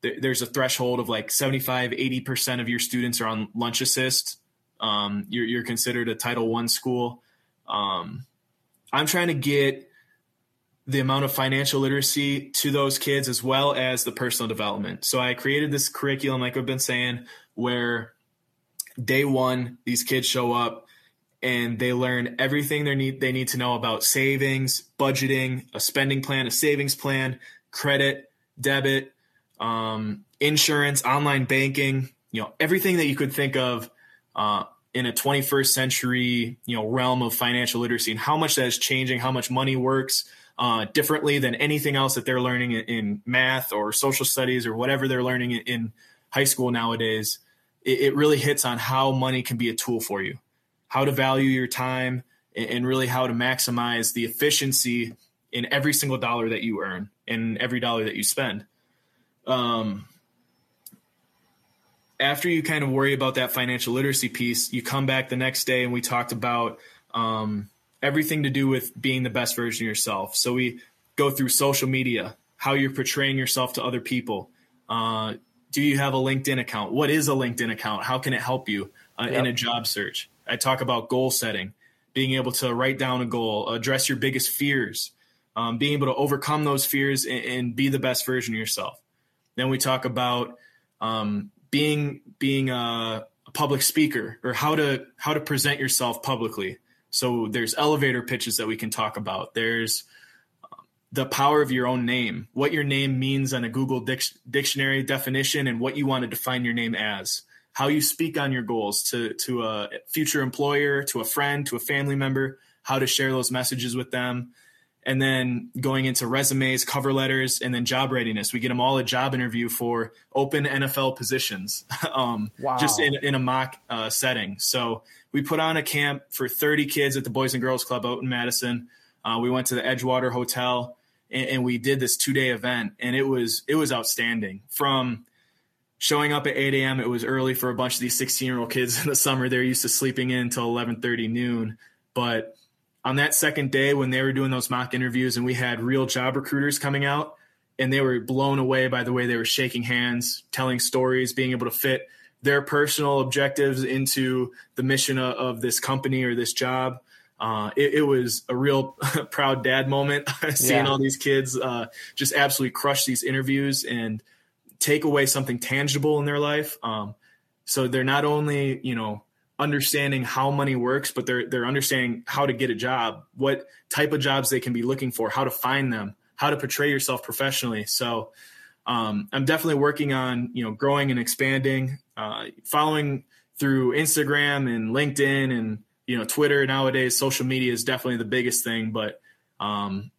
there's a threshold of like 75, 80% of your students are on lunch assist. Um, you're, you're, considered a Title One school. Um, I'm trying to get the amount of financial literacy to those kids as well as the personal development. So I created this curriculum, like I've been saying, where day one, these kids show up and they learn everything they need they need to know about savings, budgeting, a spending plan, a savings plan, credit, debit, um, insurance, online banking, you know, everything that you could think of uh, in a 21st century you know realm of financial literacy and how much that is changing how much money works uh, differently than anything else that they're learning in, math or social studies or whatever they're learning in, high school nowadays. It, really hits on how money can be a tool for you how to value your time and, really how to maximize the efficiency in every single dollar that you earn and every dollar that you spend um, after you kind of worry about that financial literacy piece, you come back the next day and we talked about um, everything to do with being the best version of yourself. So we go through social media, how you're portraying yourself to other people. Uh, do you have a LinkedIn account? What is a LinkedIn account? How can it help you uh, yep. in a job search? I talk about goal setting, being able to write down a goal, address your biggest fears, um, being able to overcome those fears and, and, be the best version of yourself. Then we talk about um, being being a, a public speaker or how to how to present yourself publicly. So there's elevator pitches that we can talk about. There's um, the power of your own name, what your name means on a Google dic- dictionary definition, and what you want to define your name as. How you speak on your goals to to a future employer, to a friend, to a family member. How to share those messages with them, and then going into resumes, cover letters, and then job readiness. We get them all a job interview for open NFL positions, [laughs] um, wow. just in, in a mock uh, setting. So we put on a camp for 30 kids at the Boys and Girls Club out in Madison. Uh, we went to the Edgewater Hotel and, and we did this two day event, and it was it was outstanding. From showing up at 8 a.m. It was early for a bunch of these 16 year old kids in the summer. They're used to sleeping in until 11:30 noon, but on that second day when they were doing those mock interviews and we had real job recruiters coming out and they were blown away by the way they were shaking hands, telling stories, being able to fit their personal objectives into the mission of, of this company or this job. Uh, it, it, was a real [laughs] proud dad moment [laughs] seeing yeah. all these kids uh, just absolutely crush these interviews and take away something tangible in their life. Um, so they're not only, you know, understanding how money works, but they're they're understanding how to get a job, what type of jobs they can be looking for, how to find them, how to portray yourself professionally. So um, I'm definitely working on you know growing and expanding, uh, following through Instagram and LinkedIn and you know Twitter nowadays. Social media is definitely the biggest thing, but um,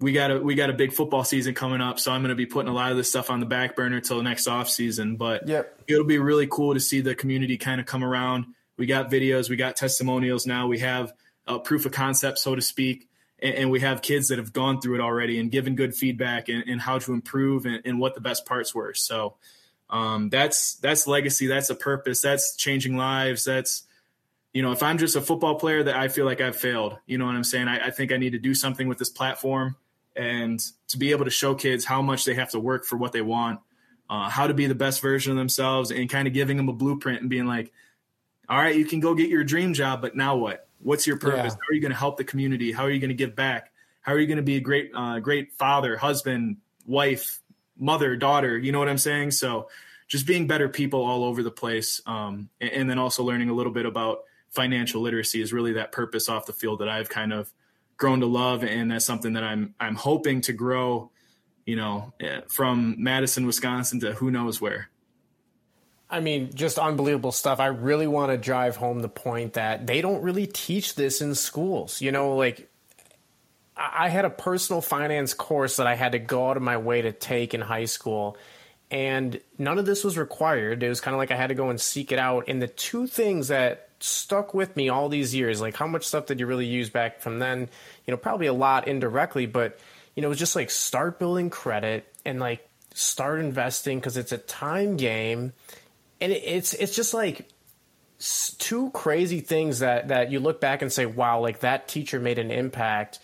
we got a we got a big football season coming up, so I'm going to be putting a lot of this stuff on the back burner until next off season. But yep. it'll be really cool to see the community kind of come around. We got videos, we got testimonials now, we have a proof of concept, so to speak, and, and, we have kids that have gone through it already and given good feedback and, and how to improve and, and, what the best parts were. So um, that's that's legacy, that's a purpose, that's changing lives, that's you know, if I'm just a football player that I feel like I've failed, you know what I'm saying? I, I think I need to do something with this platform and to be able to show kids how much they have to work for what they want, uh, how to be the best version of themselves, and kind of giving them a blueprint and being like, all right, you can go get your dream job, but now what? What's your purpose? Yeah. How are you going to help the community? How are you going to give back? How are you going to be a great, uh, great father, husband, wife, mother, daughter? You know what I'm saying? So, just being better people all over the place, um, and, and then also learning a little bit about financial literacy is really that purpose off the field that I've kind of grown to love, and that's something that I'm I'm hoping to grow. You know, eh, from Madison, Wisconsin to who knows where. I mean, just unbelievable stuff. I really want to drive home the point that they don't really teach this in schools. You know, like I had a personal finance course that I had to go out of my way to take in high school, and none of this was required. It was kind of like I had to go and seek it out. And the two things that stuck with me all these years. Like, how much stuff did you really use back from then? You know, probably a lot indirectly, but you know, it was just like start building credit and like start investing because it's a time game, and it's it's just like two crazy things that that you look back and say, wow, like that teacher made an impact,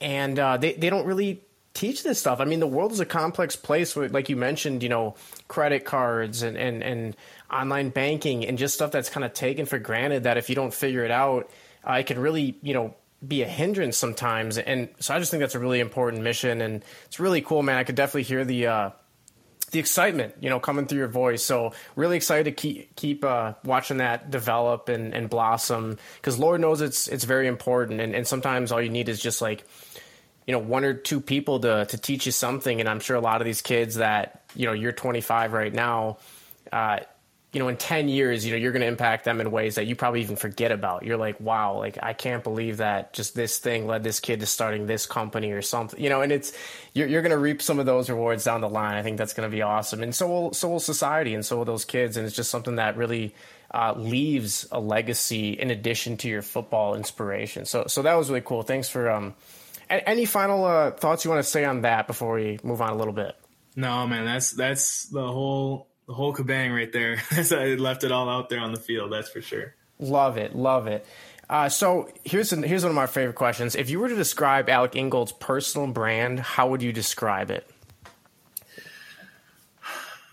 and uh, they they don't really teach this stuff. I mean, the world is a complex place. Like you mentioned, you know, credit cards and and and online banking and just stuff that's kind of taken for granted that if you don't figure it out, uh, it can really, you know, be a hindrance sometimes. And so I just think that's a really important mission, and it's really cool, man. I could definitely hear the uh, the excitement, you know, coming through your voice. So really excited to keep keep uh, watching that develop and, and blossom because Lord knows it's it's very important, and, and sometimes all you need is just like you know one or two people to to teach you something. And I'm sure a lot of these kids that you know you're 25 right now. Uh, you know, in 10 years, you know, you're going to impact them in ways that you probably even forget about. You're like, wow, like, I can't believe that just this thing led this kid to starting this company or something, you know, and it's, you're, you're going to reap some of those rewards down the line. I think that's going to be awesome. And so will, so will society and so will those kids. And it's just something that really uh, leaves a legacy in addition to your football inspiration. So, so that was really cool. Thanks for, um, any final uh, thoughts you want to say on that before we move on a little bit? No, man, that's, that's the whole the whole kabang right there. [laughs] I left it all out there on the field. That's for sure. Love it, love it. Uh, so here's an, here's one of my favorite questions. If you were to describe Alec Ingold's personal brand, how would you describe it?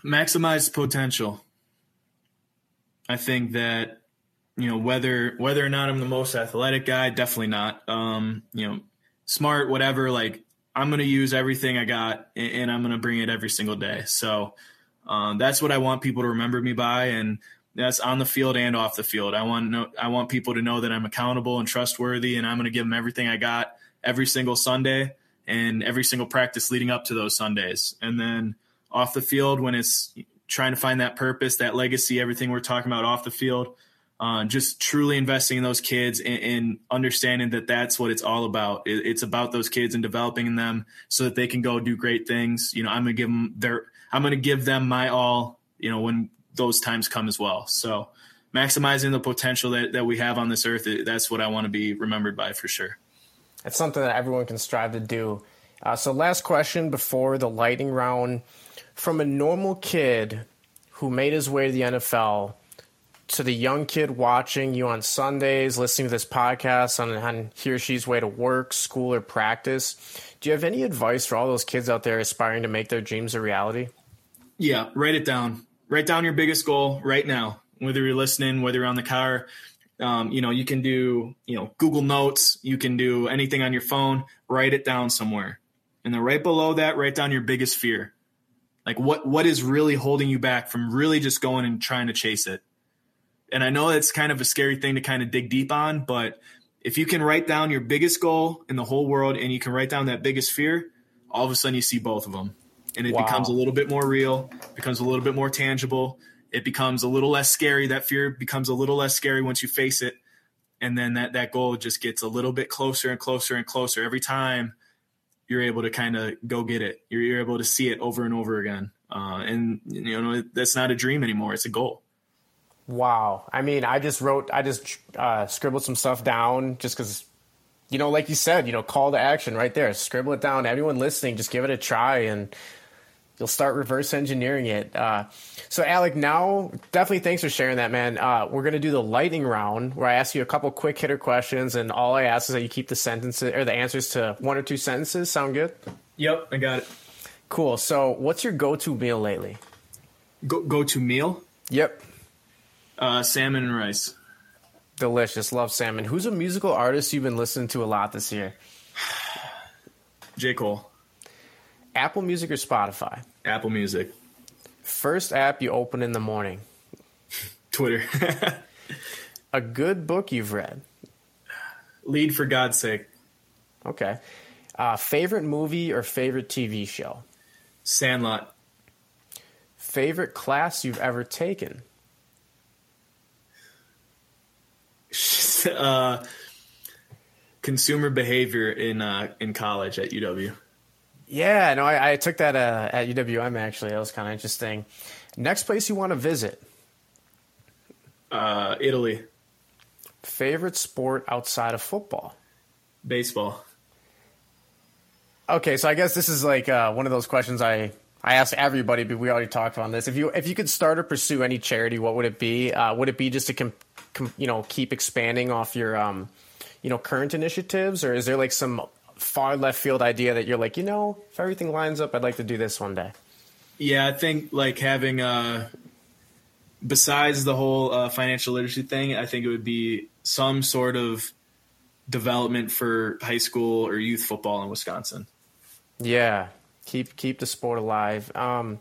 Maximize potential. I think that you know whether whether or not I'm the most athletic guy, definitely not. Um, you know, smart, whatever. Like I'm going to use everything I got, and, and I'm going to bring it every single day. So um, that's what I want people to remember me by, and that's on the field and off the field. I want I want people to know that I'm accountable and trustworthy, and I'm going to give them everything I got every single Sunday and every single practice leading up to those Sundays. And then off the field, when it's trying to find that purpose, that legacy, everything we're talking about off the field, uh, just truly investing in those kids and, and, understanding that that's what it's all about. It, it's about those kids and developing them so that they can go do great things. You know, I'm gonna give them their I'm going to give them my all, you know, when those times come as well. So maximizing the potential that, that we have on this earth, that's what I want to be remembered by for sure. It's something that everyone can strive to do. Uh, so, last question before the lightning round. From a normal kid who made his way to the NFL to the young kid watching you on Sundays, listening to this podcast on, on he or she's way to work, school, or practice, do you have any advice for all those kids out there aspiring to make their dreams a reality? Yeah, write it down. Write down your biggest goal right now. Whether you're listening, whether you're on the car, um, you know, you can do, you know, Google Notes, you can do anything on your phone, write it down somewhere. And then right below that, write down your biggest fear. Like what what is really holding you back from really just going and trying to chase it? and I know it's kind of a scary thing to kind of dig deep on, but if you can write down your biggest goal in the whole world and you can write down that biggest fear, all of a sudden you see both of them. And it wow. becomes a little bit more real, becomes a little bit more tangible. It becomes a little less scary. That fear becomes a little less scary once you face it. And then that, that goal just gets a little bit closer and closer and closer every time you're able to kind of go get it. You're, you're, able to see it over and over again. Uh, and, you know, that's not a dream anymore. It's a goal. Wow. I mean, I just wrote, I just uh, scribbled some stuff down just because, you know, like you said, you know, call to action right there. Scribble it down. Everyone listening, just give it a try and you'll start reverse engineering it. Uh, so, Alec, now definitely thanks for sharing that, man. Uh, we're going to do the lightning round where I ask you a couple quick hitter questions, and all I ask is that you keep the sentences or the answers to one or two sentences. Sound good? Yep, I got it. Cool. So, what's your go to meal lately? Go go to meal? Yep. Uh, salmon and rice. Delicious. Love salmon. Who's a musical artist you've been listening to a lot this year? [sighs] J. Cole. Apple Music or Spotify? Apple Music. First app you open in the morning? [laughs] Twitter. [laughs] a good book you've read? Lead for God's sake. Okay. Uh, favorite movie or favorite TV show? Sandlot. Favorite class you've ever taken? [laughs] uh, consumer behavior in uh, in college at UW. Yeah, no, I, I took that uh, at UWM actually. That was kind of interesting. Next place you want to visit? Uh, Italy. Favorite sport outside of football? Baseball. Okay, so I guess this is like uh, one of those questions I I asked everybody, but we already talked about this. If you if you could start or pursue any charity, what would it be? Uh, would it be just to com- com- you know keep expanding off your um, you know current initiatives, or is there like some far left field idea that you're like, you know, if everything lines up, I'd like to do this one day? Yeah, I think like having uh, besides the whole uh, financial literacy thing, I think it would be some sort of development for high school or youth football in Wisconsin. Yeah, keep keep the sport alive. Um,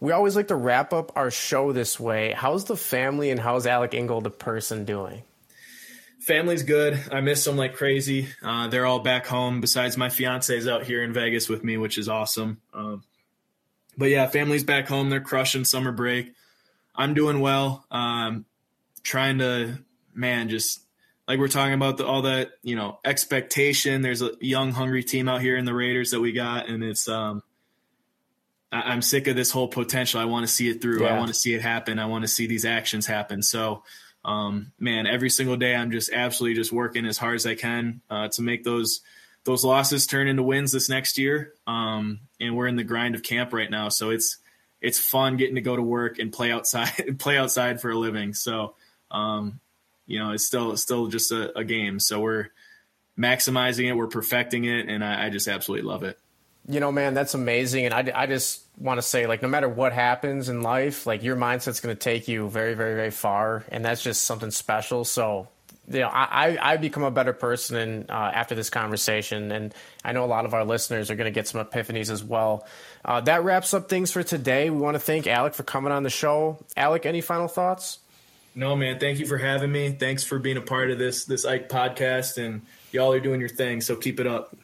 we always like to wrap up our show this way. How's the family and how's Alec Ingold, the person, doing? Family's good. I miss them like crazy. Uh, they're all back home. Besides, my fiance is out here in Vegas with me, which is awesome. Um, but yeah, family's back home. They're crushing summer break. I'm doing well. Um, trying to, man, just like we're talking about the, all that, you know, expectation. There's a young, hungry team out here in the Raiders that we got, and it's um, I, am sick of this whole potential. I want to see it through. Yeah. I want to see it happen. I want to see these actions happen. So, um, man, every single day I'm just absolutely just working as hard as I can uh, to make those those losses turn into wins this next year. Um, and we're in the grind of camp right now, so it's it's fun getting to go to work and play outside [laughs] play outside for a living. So, um, you know, it's still still just a, a, game. So we're maximizing it, we're perfecting it, and I, I just absolutely love it. You know, man, that's amazing. And I, I just want to say, like, no matter what happens in life, like, your mindset's going to take you very, very, very far. And that's just something special. So, you know, I, I become a better person uh, after this conversation. And I know a lot of our listeners are going to get some epiphanies as well. Uh, that wraps up things for today. We want to thank Alec for coming on the show. Alec, any final thoughts? No, man. Thank you for having me. Thanks for being a part of this this Ike podcast, and y'all are doing your thing. So keep it up.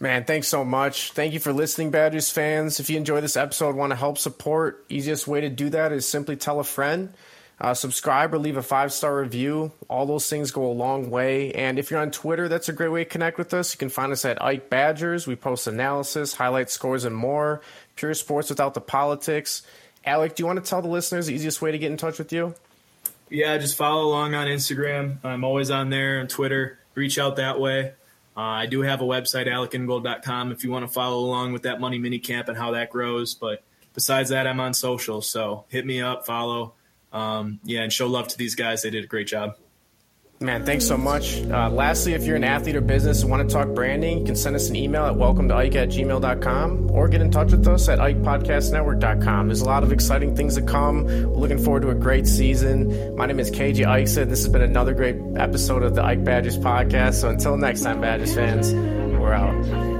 Man, thanks so much. Thank you for listening, Badgers fans. If you enjoy this episode, want to help support, easiest way to do that is simply tell a friend. Uh, subscribe or leave a five star review. All those things go a long way. And if you're on Twitter, that's a great way to connect with us. You can find us at Ike Badgers. We post analysis, highlight scores, and more. Pure sports without the politics. Alec, do you want to tell the listeners the easiest way to get in touch with you? Yeah, just follow along on Instagram. I'm always on there on Twitter. Reach out that way. Uh, I do have a website, alecingold.com, if you want to follow along with that money mini camp and how that grows. But besides that, I'm on social. So hit me up, follow. Um, yeah, and show love to these guys. They did a great job. Man, thanks so much. Uh, lastly, if you're an athlete or business and want to talk branding, you can send us an email at welcome to Ike at gmail.com or get in touch with us at IkePodcastNetwork.com. There's a lot of exciting things to come. We're looking forward to a great season. My name is KJ Ikeson. This has been another great episode of the Ike Badgers podcast. So until next time, Badgers fans, we're out.